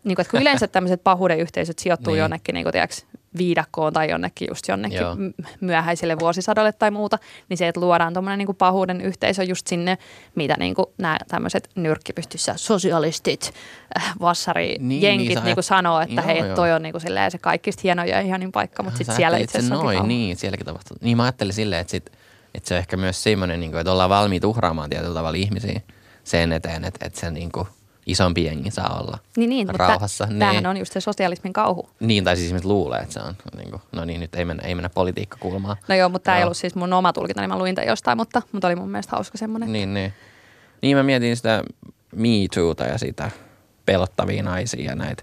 niin kuin, että kun yleensä tämmöiset pahuuden yhteisöt sijoittuu niin. jonnekin niin kuin, tiedätkö, viidakkoon tai jonnekin just jonnekin Joo. myöhäiselle vuosisadolle tai muuta, niin se, että luodaan tuommoinen niin pahuuden yhteisö just sinne, mitä niin kuin nämä tämmöiset nyrkkipystyssä sosialistit, äh, vassarijenkit niin, niin, niin kuin sanoo, että joo, hei, joo. toi on niin kuin silleen se kaikista hienoja ja ihanin paikka, mutta sitten siellä itse asiassa noin, niin, sielläkin tapahtuu. Niin mä ajattelin silleen, että, sit, että se on ehkä myös semmoinen, niin kuin, että ollaan valmiit uhraamaan tietyllä tavalla ihmisiä sen eteen, että, että se niin kuin – isompi jengi saa olla niin, niin, rauhassa. Mutta tämähän on just se sosialismin kauhu. Niin, tai siis ihmiset luulee, että se on, niin kuin, no niin, nyt ei mennä, ei mennä kulmaan. No joo, mutta tämä ei ollut siis mun oma tulkinta, niin mä luin tämän jostain, mutta, mutta oli mun mielestä hauska semmoinen. Niin, niin. Niin mä mietin sitä Me Too'ta ja sitä pelottavia naisia ja näitä,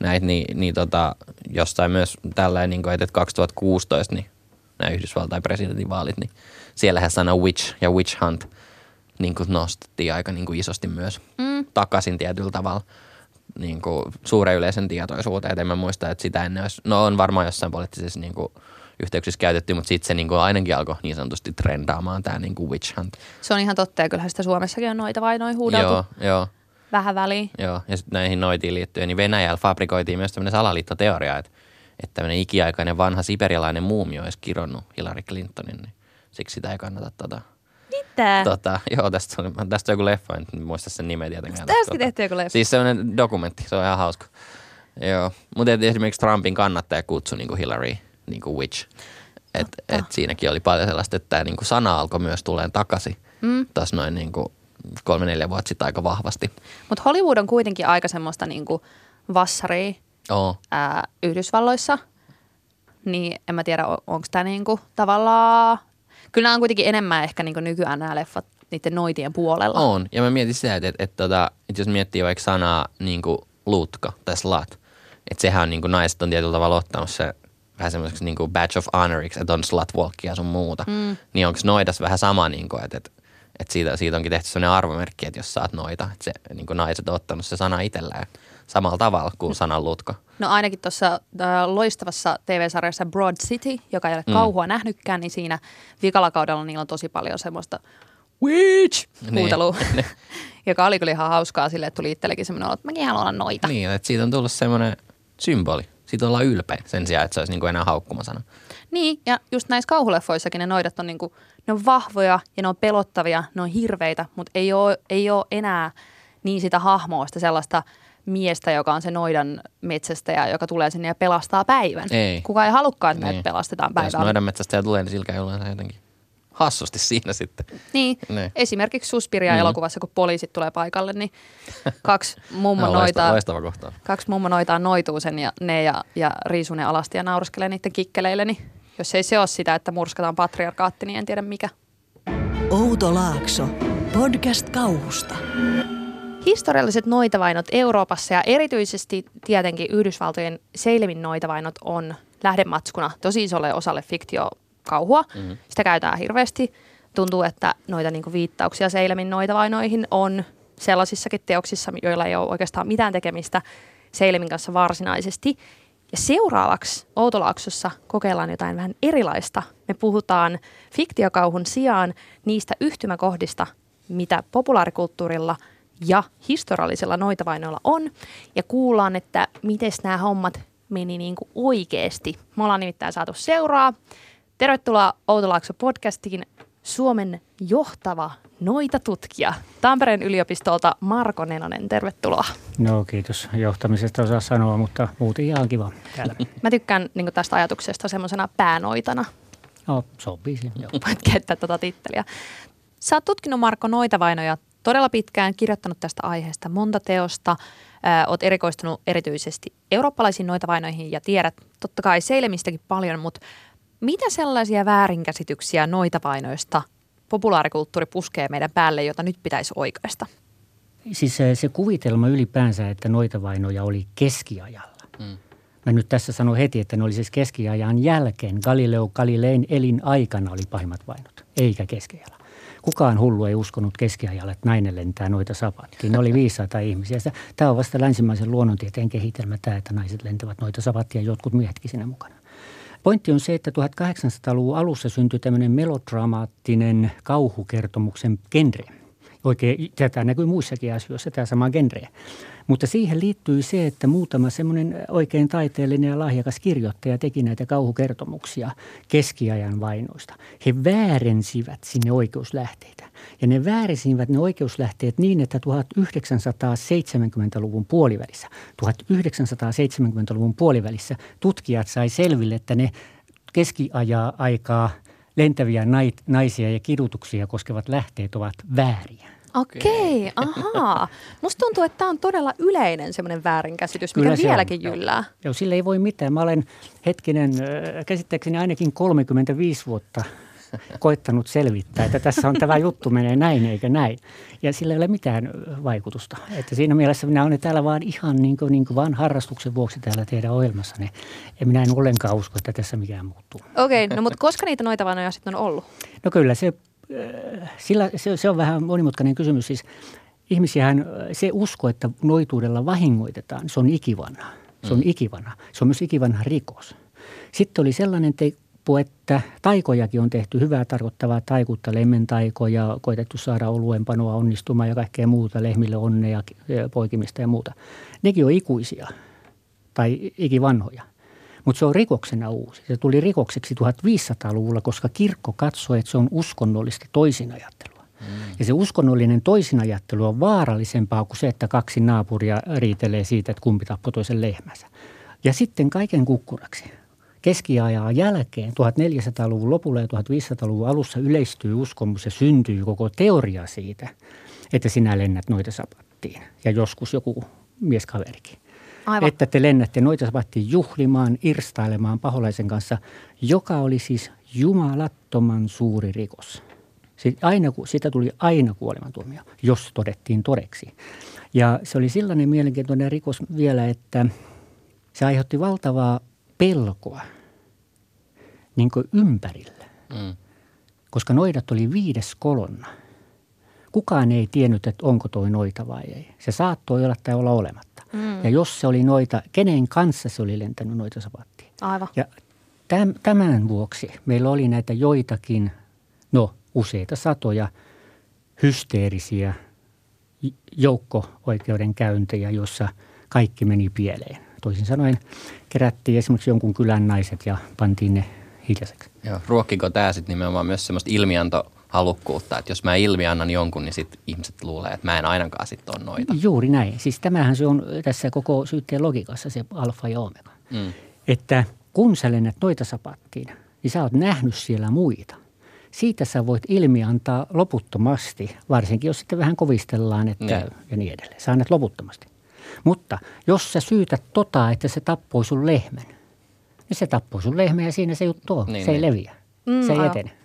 näitä niin, niin tota, jostain myös tällainen, niin kuin, että 2016 niin nämä Yhdysvaltain presidentinvaalit, niin siellähän sana witch ja witch hunt niin kuin nostettiin aika niin kuin isosti myös mm. takaisin tietyllä tavalla niin kuin suuren yleisen tietoisuuteen. Et en mä muista, että sitä ennen olisi, no on varmaan jossain poliittisessa niin kuin yhteyksissä käytetty, mutta sitten se niin kuin ainakin alkoi niin sanotusti trendaamaan tämä niin kuin witch hunt. Se on ihan totta ja kyllähän sitä Suomessakin on noita vai noin huudeltu Joo, joo. vähän väliin. Joo, ja sitten näihin noitiin liittyen, niin Venäjällä fabrikoitiin myös tämmöinen salaliittoteoria, että, että tämmöinen ikiaikainen vanha siperialainen muumio olisi kironnut Hillary Clintonin, niin siksi sitä ei kannata tota, Mitä? tota joo, tästä on, tästä on joku leffa, en muista sen nimeä tietenkään. Tästäkin tehty joku leffa. Siis semmoinen dokumentti, se on ihan hauska. Joo, mutta esimerkiksi Trumpin kannattaja kutsui niin kuin Hillary niin kuin witch. Et, et siinäkin oli paljon sellaista, että tämä niin kuin sana alkoi myös tuleen takaisin. Mm. Tuossa noin niin kuin kolme neljä vuotta sitten aika vahvasti. Mutta Hollywood on kuitenkin aika semmoista niinku vassaria Oo. ää, Yhdysvalloissa. Niin en mä tiedä, onko tämä niinku tavallaan... Kyllä nämä on kuitenkin enemmän ehkä niinku nykyään nämä leffat niiden noitien puolella. On. Ja mä mietin sitä, että, että, että, tota, että jos miettii vaikka sanaa niin kuin lutka tai slut, että sehän on niin kuin naiset on tietyllä tavalla ottanut se vähän semmoiseksi niin kuin badge of honoriksi, että on slut walkia sun muuta. Mm. Niin onko noidas vähän sama, niin kuin, että, että, että siitä, siitä onkin tehty sellainen arvomerkki, että jos sä oot noita, että se, niin kuin naiset on ottanut se sana itselleen samalla tavalla kuin sanan lutka. No ainakin tuossa äh, loistavassa TV-sarjassa Broad City, joka ei ole Mm. kauhua nähnytkään, niin siinä vikalla kaudella niillä on tosi paljon semmoista witch huutelua, Niin. joka oli kyllä ihan hauskaa sille, että tuli itsellekin semmoinen olo, että mäkin haluan olla noita. Niin, että siitä on tullut semmoinen symboli. Siitä ollaan ylpeä sen sijaan, että se olisi niin kuin enää haukkumasana. Niin, ja just näissä kauhuleffoissakin ne noidat on niinku, ne on vahvoja ja ne on pelottavia, ne on hirveitä, mutta ei ole, ei ole enää niin sitä hahmoa, sitä sellaista miestä, joka on se noidan metsästäjä, joka tulee sinne ja pelastaa päivän. Ei. Kuka ei halukkaan, että Niin. meidät pelastetaan Jos päivällä. noidan metsästäjä tulee, niin sillä käy yleensä jotenkin hassusti siinä sitten. Niin, Niin. esimerkiksi Suspiria-elokuvassa, kun poliisit tulee paikalle, niin kaksi loistava, noitaa, loistava kohta. kaksi mummon noitaa noituu sen ja ne ja, ja riisuu ne alasti ja nauraskelee niiden kikkeleille, niin jos ei se ole sitä, että murskataan patriarkaatti, niin en tiedä mikä. Outo Laakso. Podcast kauhusta. Historialliset noitavainot Euroopassa ja erityisesti tietenkin Yhdysvaltojen Seilemin noitavainot on lähdematskuna tosi isolle osalle fiktiokauhua. Mm-hmm. Sitä käytetään hirveästi. Tuntuu, että noita niinku viittauksia Seilemin noitavainoihin on sellaisissakin teoksissa, joilla ei ole oikeastaan mitään tekemistä Seilemin kanssa varsinaisesti. Ja seuraavaksi Outolaaksossa kokeillaan jotain vähän erilaista. Me puhutaan fiktiokauhun sijaan niistä yhtymäkohdista, mitä populaarikulttuurilla ja historiallisilla noitavainoilla on. Ja kuullaan, että miten nämä hommat meni niin kuin oikeasti. Me ollaan nimittäin saatu seuraa. Tervetuloa Outolaakso podcastiin Suomen johtava noita tutkija Tampereen yliopistolta Marko Nenonen. Tervetuloa. No kiitos. Johtamisesta osaa sanoa, mutta muuten ihan kiva täällä. Mä tykkään niin tästä ajatuksesta semmoisena päänoitana. No, sopii siinä. Voit käyttää tätä titteliä. Sä oot tutkinut Marko Noitavainoja todella pitkään, kirjoittanut tästä aiheesta monta teosta. Oot erikoistunut erityisesti eurooppalaisiin noitavainoihin ja tiedät totta kai seilemistäkin paljon, mutta mitä sellaisia väärinkäsityksiä noitavainoista populaarikulttuuri puskee meidän päälle, jota nyt pitäisi oikaista? Siis se, se kuvitelma ylipäänsä, että noita vainoja oli keskiajalla. Mm. Mä nyt tässä sanon heti, että ne oli siis keskiajan jälkeen. Galileo Galilein elin aikana oli pahimmat vainot, eikä keskiajalla. Kukaan hullu ei uskonut keskiajalla, että nainen lentää noita sapattiin. Ne oli 500 ihmisiä. Tämä on vasta länsimaisen luonnontieteen kehitelmä tämä, että naiset lentävät noita sapattia jotkut miehetkin siinä mukana. Pointti on se, että 1800-luvun alussa syntyi tämmöinen melodramaattinen kauhukertomuksen genre. Oikein, tätä näkyy muissakin asioissa, tämä sama genre. Mutta siihen liittyy se, että muutama semmoinen oikein taiteellinen ja lahjakas kirjoittaja teki näitä kauhukertomuksia keskiajan vainoista. He väärensivät sinne oikeuslähteitä. Ja ne väärisivät ne oikeuslähteet niin, että 1970-luvun puolivälissä, 1970-luvun puolivälissä tutkijat sai selville, että ne keskiajaa aikaa lentäviä naisia ja kidutuksia koskevat lähteet ovat vääriä. Okei, ahaa. Musta tuntuu, että tämä on todella yleinen semmoinen väärinkäsitys, mikä Kyllä se on, vieläkin joo. jyllää. Joo, sille ei voi mitään. Mä olen hetkinen, käsittääkseni ainakin 35 vuotta koittanut selvittää, että tässä on tämä juttu menee näin eikä näin. Ja sillä ei ole mitään vaikutusta. Että siinä mielessä minä olen täällä vaan ihan niin kuin, niin kuin vaan harrastuksen vuoksi täällä teidän ohjelmassa. En minä en ollenkaan usko, että tässä mikään muuttuu. Okei, okay, no mutta koska niitä noita vanoja sitten on ollut? No kyllä, se, sillä, se, se on vähän monimutkainen kysymys. Siis ihmisiähän se usko, että noituudella vahingoitetaan, se on ikivanha. Se on mm. ikivanha. Se on myös ikivanha rikos. Sitten oli sellainen temppu, että taikojakin on tehty hyvää tarkoittavaa taikuutta, lemmentaikoja, koitettu saada oluenpanoa onnistumaan ja kaikkea muuta, lehmille onnea, poikimista ja muuta. Nekin on ikuisia tai ikivanhoja. Mutta se on rikoksena uusi. Se tuli rikokseksi 1500-luvulla, koska kirkko katsoi, että se on uskonnollista toisinajattelua. Mm. Ja se uskonnollinen toisinajattelu on vaarallisempaa kuin se, että kaksi naapuria riitelee siitä, että kumpi tappoi toisen lehmänsä. Ja sitten kaiken kukkuraksi keskiajan jälkeen 1400-luvun lopulla ja 1500-luvun alussa yleistyy uskomus ja syntyy koko teoria siitä, että sinä lennät noita sapattiin ja joskus joku mieskaverikin. Aivan. Että te lennätte noita sapattiin juhlimaan, irstailemaan paholaisen kanssa, joka oli siis jumalattoman suuri rikos. Aina, sitä tuli aina kuolemantuomio, jos todettiin todeksi. Ja se oli sellainen mielenkiintoinen rikos vielä, että se aiheutti valtavaa pelkoa niin kuin ympärillä. Mm. Koska noidat oli viides kolonna. Kukaan ei tiennyt, että onko toi noita vai ei. Se saattoi olla tai olla olematta. Mm. Ja jos se oli noita, kenen kanssa se oli lentänyt noita sapattiin. Aivan. Ja tämän vuoksi meillä oli näitä joitakin, no useita satoja hysteerisiä joukko-oikeudenkäyntejä, jossa kaikki meni pieleen. Toisin sanoen kerättiin esimerkiksi jonkun kylän naiset ja pantiin ne hiljaiseksi. Joo, ruokkiko tämä sitten nimenomaan myös semmoista ilmiantohalukkuutta, että jos mä ilmiannan jonkun, niin sitten ihmiset luulee, että mä en ainakaan sitten ole noita. Juuri näin. Siis tämähän se on tässä koko syytteen logiikassa se alfa ja omega. Mm. Että kun sä lennät noita sapattiin, niin sä oot nähnyt siellä muita. Siitä sä voit ilmi antaa loputtomasti, varsinkin jos sitten vähän kovistellaan että niin. ja niin edelleen. Sä annat loputtomasti. Mutta jos sä syytät tota, että se tappoi sun lehmän, niin se tappoi sun lehmän ja siinä se juttu on. Niin, se niin. ei leviä. Mm, se ei aivan. etene.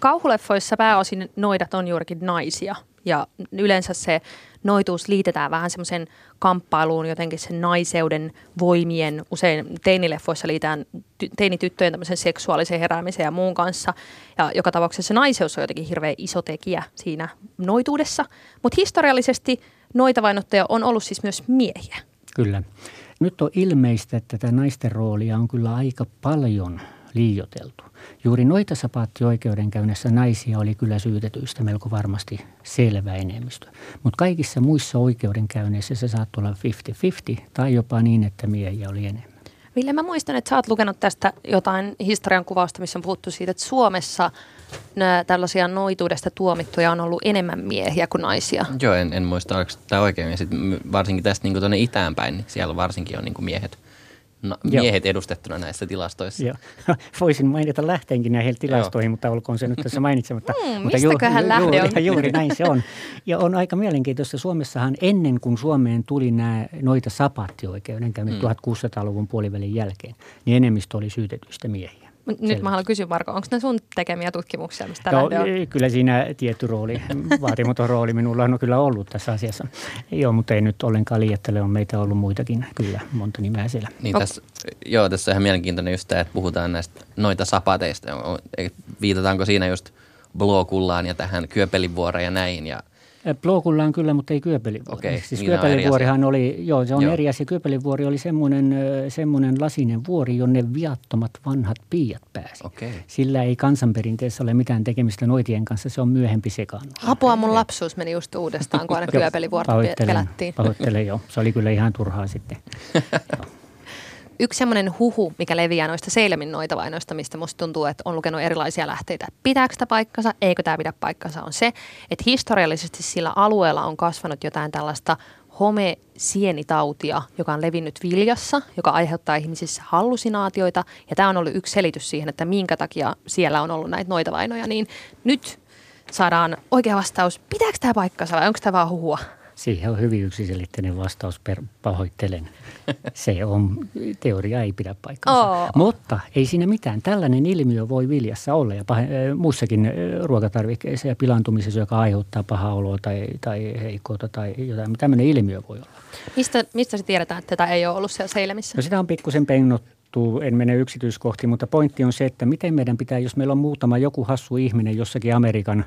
Kauhuleffoissa pääosin noidat on juurikin naisia ja yleensä se noituus liitetään vähän semmoisen kamppailuun jotenkin sen naiseuden voimien, usein teinileffoissa liitetään teinityttöjen tämmöisen seksuaalisen heräämisen ja muun kanssa. Ja joka tapauksessa se naiseus on jotenkin hirveän iso tekijä siinä noituudessa. Mutta historiallisesti noita vainottaja on ollut siis myös miehiä. Kyllä. Nyt on ilmeistä, että tätä naisten roolia on kyllä aika paljon liioteltu. Juuri noita sapaattioikeudenkäynnissä naisia oli kyllä syytetyistä melko varmasti selvä enemmistö. Mutta kaikissa muissa oikeudenkäynneissä se saattoi olla 50-50 tai jopa niin, että miehiä oli enemmän. Ville, mä muistan, että sä oot lukenut tästä jotain historian kuvausta, missä on puhuttu siitä, että Suomessa nämä tällaisia noituudesta tuomittuja on ollut enemmän miehiä kuin naisia. Joo, en, en muista, oliko tämä oikein. Ja sit varsinkin tästä niin tuonne itään päin, niin siellä varsinkin on niin miehet – no, miehet Joo. edustettuna näissä tilastoissa. Joo. Voisin mainita lähteenkin näihin tilastoihin, Joo. mutta olkoon se nyt tässä mainitsematta. Mm, mutta ju, ju, lähde on? Juuri näin se on. Ja on aika mielenkiintoista. Suomessahan ennen kuin Suomeen tuli nämä, noita sapattioikeudenkäynnit mm. 1600-luvun puolivälin jälkeen, niin enemmistö oli syytetyistä miehiä. Nyt Selvä. mä haluan kysyä, Marko, onko ne sun tekemiä tutkimuksia, mistä no, on? Kyllä siinä tietty rooli, vaatimaton rooli minulla on kyllä ollut tässä asiassa. Joo, mutta ei nyt ollenkaan liiattele, on meitä ollut muitakin kyllä, monta nimeä siellä. Niin tässä, joo, tässä on ihan mielenkiintoinen just tämä, että puhutaan näistä noita sapateista. Viitataanko siinä just Blokullaan ja tähän Kyöpelivuoreen ja näin ja Blokullaan kyllä, mutta ei Kyöpelivuori. Okay, siis niin Kyöpelivuorihan oli, joo se on joo. eri asia. Kyöpelivuori oli semmoinen, semmoinen lasinen vuori, jonne viattomat vanhat piiat pääsi. Okay. Sillä ei kansanperinteessä ole mitään tekemistä noitien kanssa, se on myöhempi sekaannus. Apua, mun lapsuus meni just uudestaan, kun aina Kyöpelivuorta pelättiin. Pahoittelen, joo. Se oli kyllä ihan turhaa sitten. yksi semmoinen huhu, mikä leviää noista Seilemin noitavainoista, mistä musta tuntuu, että on lukenut erilaisia lähteitä. Pitääkö tämä paikkansa, eikö tämä pidä paikkansa, on se, että historiallisesti sillä alueella on kasvanut jotain tällaista home-sienitautia, joka on levinnyt viljassa, joka aiheuttaa ihmisissä hallusinaatioita. Ja tämä on ollut yksi selitys siihen, että minkä takia siellä on ollut näitä noitavainoja. Niin nyt saadaan oikea vastaus, pitääkö tämä paikkansa vai onko tämä vaan huhua? Siihen on hyvin yksiselitteinen vastaus, per, pahoittelen. Se on, teoria ei pidä paikkaansa. Oo. Mutta ei siinä mitään. Tällainen ilmiö voi viljassa olla ja pah- muissakin ruokatarvikkeissa ja pilantumisessa, joka aiheuttaa pahaa oloa tai, tai heikkoutta tai jotain. Tämmöinen ilmiö voi olla. Mistä, mistä se tiedetään, että tätä ei ole ollut siellä Seilemissä? No sitä on pikkusen pengottu, en mene yksityiskohtiin, mutta pointti on se, että miten meidän pitää, jos meillä on muutama joku hassu ihminen jossakin Amerikan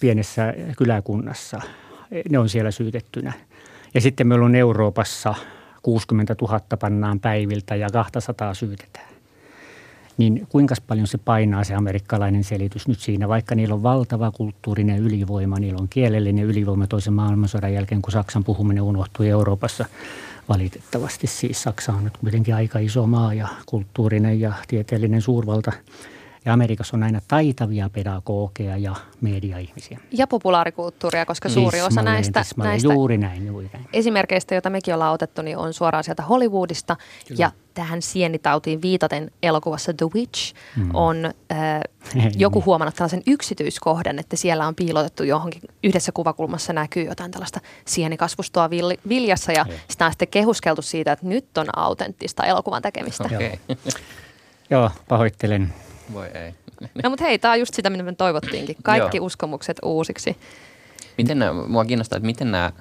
pienessä kyläkunnassa, ne on siellä syytettynä. Ja sitten meillä on Euroopassa 60 000 pannaan päiviltä ja 200 syytetään. Niin kuinka paljon se painaa se amerikkalainen selitys nyt siinä, vaikka niillä on valtava kulttuurinen ylivoima, niillä on kielellinen ylivoima toisen maailmansodan jälkeen, kun Saksan puhuminen unohtui Euroopassa valitettavasti. Siis Saksa on nyt kuitenkin aika iso maa ja kulttuurinen ja tieteellinen suurvalta – ja Amerikassa on aina taitavia pedagogeja ja mediaihmisiä. Ja populaarikulttuuria, koska suuri osa näistä, näistä juuri näin, juuri näin. esimerkkeistä, joita mekin ollaan otettu, niin on suoraan sieltä Hollywoodista. Kyllä. Ja tähän sienitautiin viitaten elokuvassa The Witch mm. on äh, joku huomannut tällaisen yksityiskohdan, että siellä on piilotettu johonkin, yhdessä kuvakulmassa näkyy jotain tällaista sienikasvustoa viljassa ja Hei. sitä on sitten kehuskeltu siitä, että nyt on autenttista elokuvan tekemistä. Okay. Joo, pahoittelen voi ei. No mutta hei, tämä on just sitä, mitä me toivottiinkin. Kaikki Joo. uskomukset uusiksi. Miten nämä, mua kiinnostaa, että miten nämä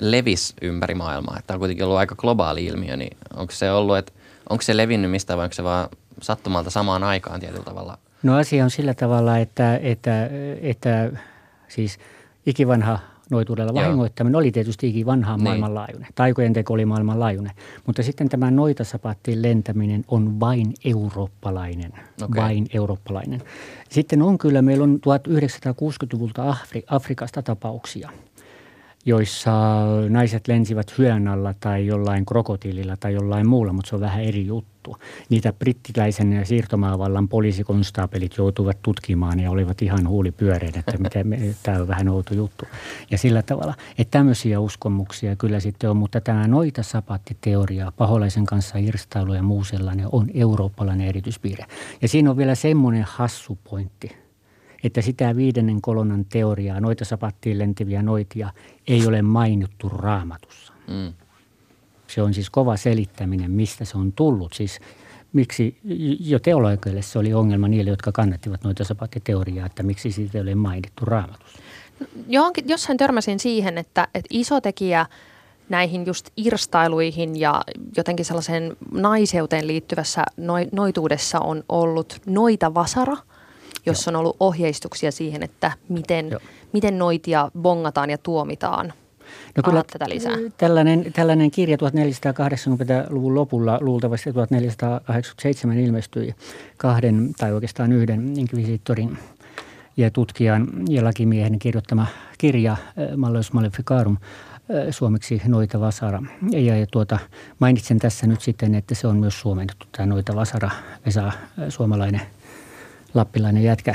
levis ympäri maailmaa. Että on kuitenkin ollut aika globaali ilmiö, niin onko se ollut, että onko se levinnyt mistä vai onko se vaan sattumalta samaan aikaan tietyllä tavalla? No asia on sillä tavalla, että, että, että siis ikivanha noituudella vahingoittaminen oli tietysti vanhaa niin. maailmanlaajuinen. Taikojen teko oli maailmanlaajuinen. Mutta sitten tämä noitasapattiin lentäminen on vain eurooppalainen. Okay. Vain eurooppalainen. Sitten on kyllä, meillä on 1960-luvulta Afri- Afrikasta tapauksia – joissa naiset lensivät hyön alla tai jollain krokotiililla tai jollain muulla, mutta se on vähän eri juttu. Niitä brittiläisen ja siirtomaavallan poliisikonstaapelit joutuivat tutkimaan ja olivat ihan huulipyöreitä, että mitä tämä on vähän outo juttu. Ja sillä tavalla, että tämmöisiä uskomuksia kyllä sitten on, mutta tämä noita sapattiteoria, paholaisen kanssa irstailu ja muu sellainen on eurooppalainen erityispiirre. Ja siinä on vielä semmoinen hassu pointti – että sitä viidennen kolonan teoriaa, noita sapattiin lentäviä noitia, ei ole mainittu raamatussa. Mm. Se on siis kova selittäminen, mistä se on tullut. Siis miksi jo teologeille se oli ongelma niille, jotka kannattivat noita sapattiteoriaa, että miksi siitä ei ole mainittu raamatussa. Johonkin, jossain törmäsin siihen, että, että iso tekijä näihin just irstailuihin ja jotenkin sellaiseen naiseuteen liittyvässä noituudessa on ollut noita vasara – jossa on ollut ohjeistuksia siihen, että miten, miten noitia bongataan ja tuomitaan. No kyllä tätä lisää. Tällainen, tällainen kirja 1480-luvun lopulla luultavasti 1487 ilmestyi kahden tai oikeastaan yhden inkvisitorin ja tutkijan ja lakimiehen kirjoittama kirja eh, Malleus Maleficarum eh, suomeksi Noita Vasara. Ja, ja tuota, mainitsen tässä nyt sitten, että se on myös suomennettu tämä Noita Vasara, Vesa, eh, suomalainen – lappilainen jätkä,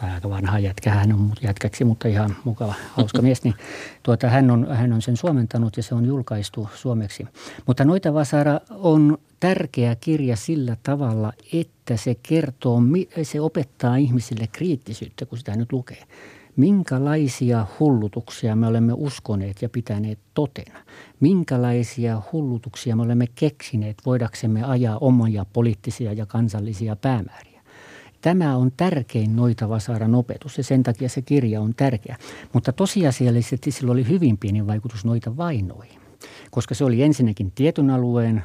tai aika vanha jätkä, hän on jätkäksi, mutta ihan mukava, hauska mies, niin tuota, hän, on, hän on sen suomentanut ja se on julkaistu suomeksi. Mutta Noita Vasara on tärkeä kirja sillä tavalla, että se kertoo, se opettaa ihmisille kriittisyyttä, kun sitä nyt lukee. Minkälaisia hullutuksia me olemme uskoneet ja pitäneet totena? Minkälaisia hullutuksia me olemme keksineet voidaksemme ajaa omia poliittisia ja kansallisia päämääriä? Tämä on tärkein noita Vasaran opetus ja sen takia se kirja on tärkeä. Mutta tosiasiallisesti sillä oli hyvin pieni vaikutus noita vainoihin, koska se oli ensinnäkin tietyn alueen,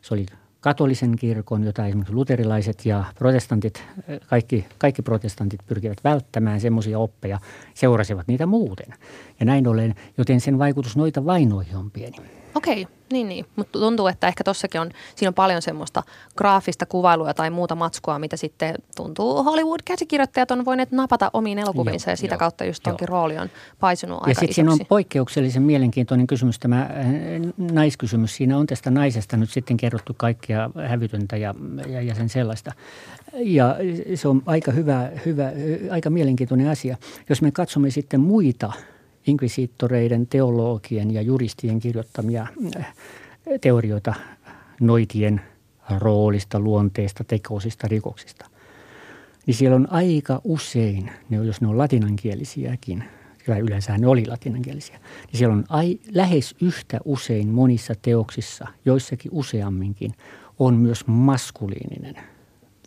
se oli katolisen kirkon, jota esimerkiksi luterilaiset ja protestantit, kaikki, kaikki protestantit pyrkivät välttämään semmoisia oppeja, seurasivat niitä muuten. Ja näin ollen, joten sen vaikutus noita vainoihin on pieni. Okei, niin, niin. mutta tuntuu, että ehkä tossakin on, siinä on paljon semmoista graafista kuvailua tai muuta matskua, mitä sitten tuntuu Hollywood-käsikirjoittajat on voineet napata omiin elokuviinsa ja sitä kautta just tonkin rooli on paisunut ja aika Ja sitten siinä on poikkeuksellisen mielenkiintoinen kysymys, tämä äh, naiskysymys. Siinä on tästä naisesta nyt sitten kerrottu kaikkea hävytöntä ja, ja, ja sen sellaista. Ja se on aika hyvä, hyvä, aika mielenkiintoinen asia. Jos me katsomme sitten muita – inkvisiittoreiden, teologien ja juristien kirjoittamia äh, teorioita noitien roolista, luonteesta, tekoisista, rikoksista. Niin siellä on aika usein, ne, jos ne on latinankielisiäkin, tai yleensä ne oli latinankielisiä, niin siellä on ai, lähes yhtä usein monissa teoksissa, joissakin useamminkin, on myös maskuliininen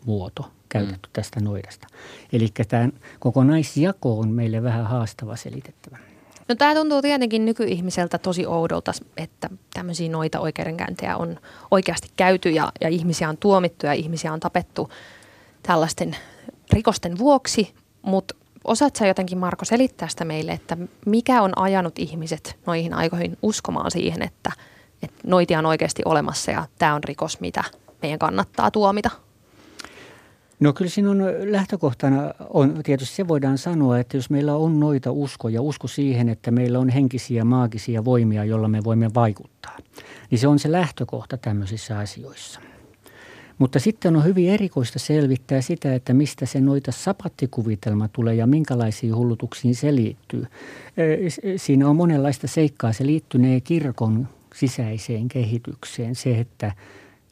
muoto käytetty mm. tästä noidasta. Eli tämä kokonaisjako on meille vähän haastava selitettävä. No tämä tuntuu tietenkin nykyihmiseltä tosi oudolta, että tämmöisiä noita oikeudenkäyntejä on oikeasti käyty ja, ja ihmisiä on tuomittu ja ihmisiä on tapettu tällaisten rikosten vuoksi, mutta osaat sä jotenkin Marko selittää sitä meille, että mikä on ajanut ihmiset noihin aikoihin uskomaan siihen, että, että noitia on oikeasti olemassa ja tämä on rikos, mitä meidän kannattaa tuomita? No kyllä siinä on lähtökohtana, on, tietysti se voidaan sanoa, että jos meillä on noita uskoja, usko siihen, että meillä on henkisiä, maagisia voimia, joilla me voimme vaikuttaa, niin se on se lähtökohta tämmöisissä asioissa. Mutta sitten on hyvin erikoista selvittää sitä, että mistä se noita sapattikuvitelma tulee ja minkälaisiin hullutuksiin se liittyy. Siinä on monenlaista seikkaa. Se liittynee kirkon sisäiseen kehitykseen. Se, että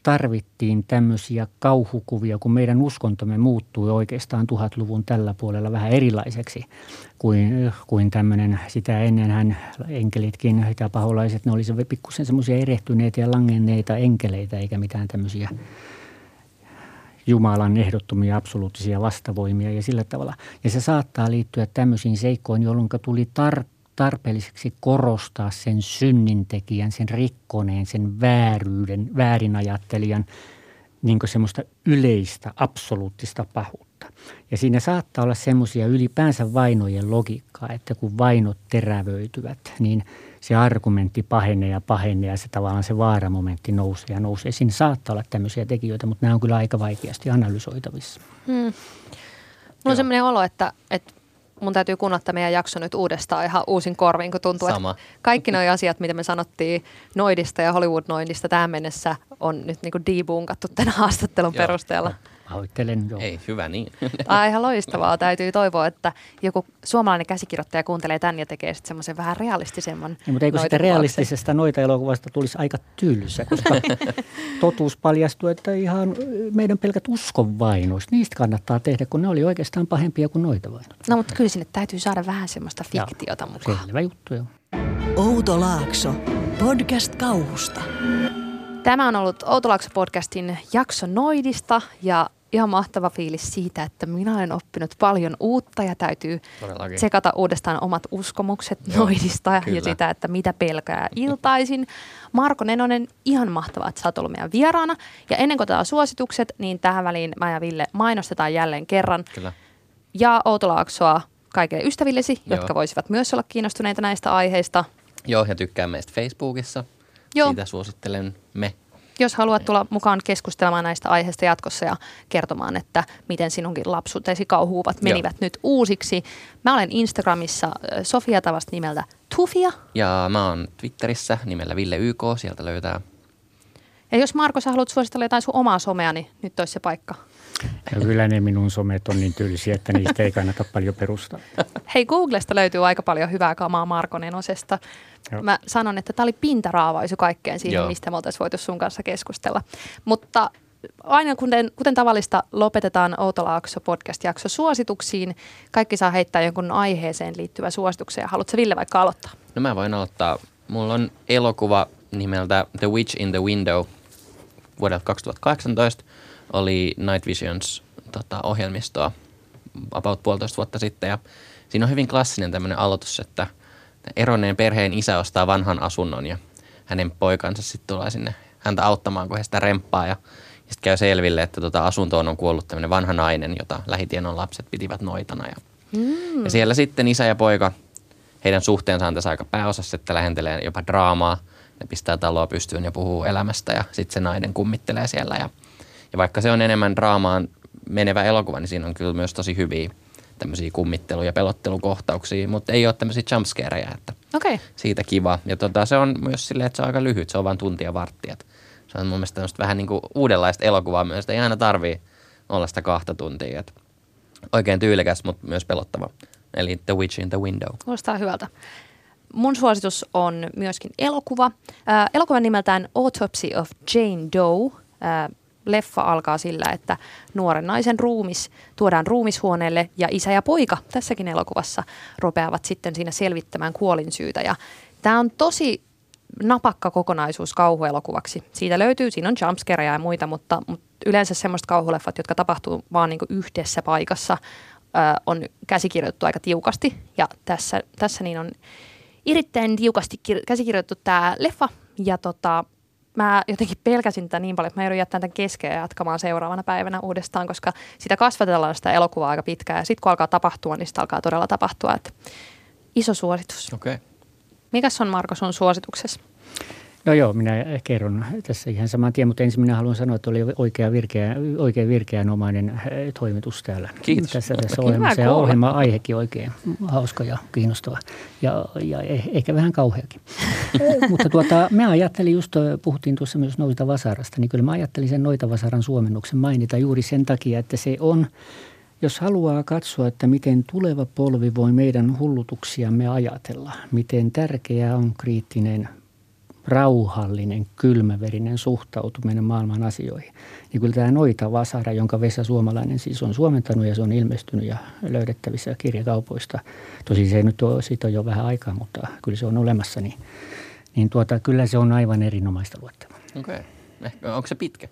tarvittiin tämmöisiä kauhukuvia, kun meidän uskontomme muuttui oikeastaan tuhatluvun tällä puolella vähän erilaiseksi kuin, kuin tämmöinen sitä ennenhän enkelitkin ja paholaiset, ne olisivat pikkusen semmoisia erehtyneitä ja langenneita enkeleitä eikä mitään tämmöisiä Jumalan ehdottomia absoluuttisia vastavoimia ja sillä tavalla. Ja se saattaa liittyä tämmöisiin seikkoihin, jolloin tuli tar- tarpeelliseksi korostaa sen synnintekijän, sen rikkoneen, sen vääryyden, väärinajattelijan niin semmoista yleistä, absoluuttista pahuutta. Ja siinä saattaa olla semmoisia ylipäänsä vainojen logiikkaa, että kun vainot terävöityvät, niin se argumentti pahenee ja pahenee ja se tavallaan se vaaramomentti nousee ja nousee. Siinä saattaa olla tämmöisiä tekijöitä, mutta nämä on kyllä aika vaikeasti analysoitavissa. Hmm. Mulla on sellainen olo, että, että mun täytyy kuunnella meidän jakso nyt uudestaan ihan uusin korviin, kun tuntuu, Sama. että kaikki nuo asiat, mitä me sanottiin Noidista ja Hollywood-Noidista tähän mennessä, on nyt niin kuin debunkattu tämän haastattelun Joo. perusteella. Pahoittelen jo. Ei, hyvä niin. Tämä ihan loistavaa. Täytyy toivoa, että joku suomalainen käsikirjoittaja kuuntelee tämän ja tekee sitten semmoisen vähän realistisemman niin, Mutta eikö sitä realistisesta noita elokuvasta tulisi aika tylsä, koska totuus paljastuu, että ihan meidän pelkät uskonvainos, niistä kannattaa tehdä, kun ne oli oikeastaan pahempia kuin noita vainot. No mutta kyllä sinne täytyy saada vähän semmoista fiktiota Joo, mukaan. Selvä juttu jo. Outo Laakso, podcast kauhusta. Tämä on ollut Outolaakso-podcastin jakso Noidista ja ihan mahtava fiilis siitä, että minä olen oppinut paljon uutta ja täytyy Todellakin. tsekata uudestaan omat uskomukset Joo, noidista kyllä. ja sitä, että mitä pelkää iltaisin. Marko Nenonen, ihan mahtavaa, että sä oot ollut meidän vieraana. Ja ennen kuin otetaan suositukset, niin tähän väliin mä ja Ville mainostetaan jälleen kerran. Kyllä. Ja Outolaaksoa kaikille ystävillesi, Joo. jotka voisivat myös olla kiinnostuneita näistä aiheista. Joo, ja tykkää meistä Facebookissa. Joo. Siitä suosittelen me jos haluat tulla mukaan keskustelemaan näistä aiheista jatkossa ja kertomaan, että miten sinunkin lapsuutesi kauhuuvat menivät Joo. nyt uusiksi. Mä olen Instagramissa Sofia Tavasta nimeltä Tufia. Ja mä oon Twitterissä nimellä Ville YK, sieltä löytää. Ja jos Marko, sä haluat suositella jotain sun omaa somea, niin nyt olisi se paikka. Ja kyllä ne minun somet on niin tylsiä, että niistä ei kannata paljon perustaa. Hei, Googlesta löytyy aika paljon hyvää kamaa Marko Nenosesta. Joo. Mä sanon, että tämä oli pintaraavaisu kaikkeen siihen, Joo. mistä me oltaisiin voitu sun kanssa keskustella. Mutta aina kuten, kuten tavallista lopetetaan Outolaakso podcast-jakso suosituksiin. Kaikki saa heittää jonkun aiheeseen liittyvä suosituksen. Haluatko Ville vaikka aloittaa? No mä voin aloittaa. Mulla on elokuva nimeltä The Witch in the Window vuodelta 2018. Oli Night Visions tota, ohjelmistoa about puolitoista vuotta sitten ja siinä on hyvin klassinen tämmöinen aloitus, että – eronneen perheen isä ostaa vanhan asunnon ja hänen poikansa sitten tulee sinne häntä auttamaan, kun he sitä remppaa ja, sitten käy selville, että tota asuntoon on kuollut tämmöinen vanha nainen, jota lähitienon lapset pitivät noitana. Ja, mm. ja siellä sitten isä ja poika, heidän suhteensa on tässä aika pääosassa, että lähentelee jopa draamaa. Ne pistää taloa pystyyn ja puhuu elämästä ja sitten se nainen kummittelee siellä. Ja, ja vaikka se on enemmän draamaan menevä elokuva, niin siinä on kyllä myös tosi hyviä tämmöisiä kummittelu- ja pelottelukohtauksia, mutta ei ole tämmöisiä jumpscareja, että okay. siitä kiva. Ja tota, se on myös silleen, että se on aika lyhyt, se on vain tuntia varttia. Se on mun mielestä vähän niin kuin uudenlaista elokuvaa myös, ei aina tarvii olla sitä kahta tuntia. Että oikein tyylikäs, mutta myös pelottava. Eli The Witch in the Window. Kuulostaa hyvältä. Mun suositus on myöskin elokuva. Äh, elokuvan nimeltään Autopsy of Jane Doe. Äh, leffa alkaa sillä, että nuoren naisen ruumis tuodaan ruumishuoneelle ja isä ja poika tässäkin elokuvassa ropeavat sitten siinä selvittämään kuolinsyytä. Ja tämä on tosi napakka kokonaisuus kauhuelokuvaksi. Siitä löytyy, siinä on jumpscareja ja muita, mutta, mutta yleensä semmoista kauhuleffat, jotka tapahtuu vaan niin yhdessä paikassa, ö, on käsikirjoitettu aika tiukasti. Ja tässä, tässä niin on erittäin tiukasti kir- käsikirjoitettu tämä leffa. Ja tota, mä jotenkin pelkäsin tätä niin paljon, että mä joudun jättämään tämän kesken ja jatkamaan seuraavana päivänä uudestaan, koska sitä kasvatetaan sitä elokuvaa aika pitkään. Ja sitten kun alkaa tapahtua, niin sitä alkaa todella tapahtua. Että iso suositus. Okei. Okay. Mikäs on Marko sun suosituksessa? No joo, minä kerron tässä ihan saman tien, mutta ensin minä haluan sanoa, että oli oikea virkeä, oikein virkeänomainen eh, toimitus täällä. Kiitos. Tässä, tässä ohjelmassa ja ohjelma-aihekin oikein hauska ja kiinnostava ja, ja eh- ehkä vähän kauheakin. Mutta tuota, mä ajattelin just, eh, puhuttiin tuossa myös Noita Vasarasta, niin kyllä mä ajattelin sen Noita Vasaran suomennuksen mainita juuri sen takia, että se on jos haluaa katsoa, että miten tuleva polvi voi meidän hullutuksiamme ajatella, miten tärkeää on kriittinen rauhallinen, kylmäverinen suhtautuminen maailman asioihin. Niin kyllä tämä Noita Vasara, jonka Vesa Suomalainen siis on suomentanut ja se on ilmestynyt ja löydettävissä kirjakaupoista. Tosi se ei nyt ole, siitä on jo vähän aikaa, mutta kyllä se on olemassa, niin, niin tuota, kyllä se on aivan erinomaista luettavaa. Okei. Okay. Onko se pitkä?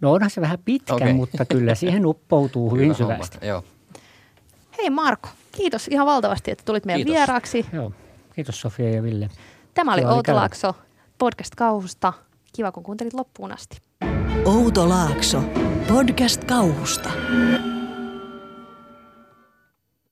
No onhan se vähän pitkä, Okei. mutta kyllä siihen uppoutuu hyvin syvästi. homma. Joo. Hei Marko, kiitos ihan valtavasti, että tulit meidän Kiitos. vieraaksi. Joo. Kiitos Sofia ja Ville. Tämä oli Outo käydä. Laakso podcast kauhusta. Kiva, kun kuuntelit loppuun asti. Outo Laakso. Podcast kauhusta.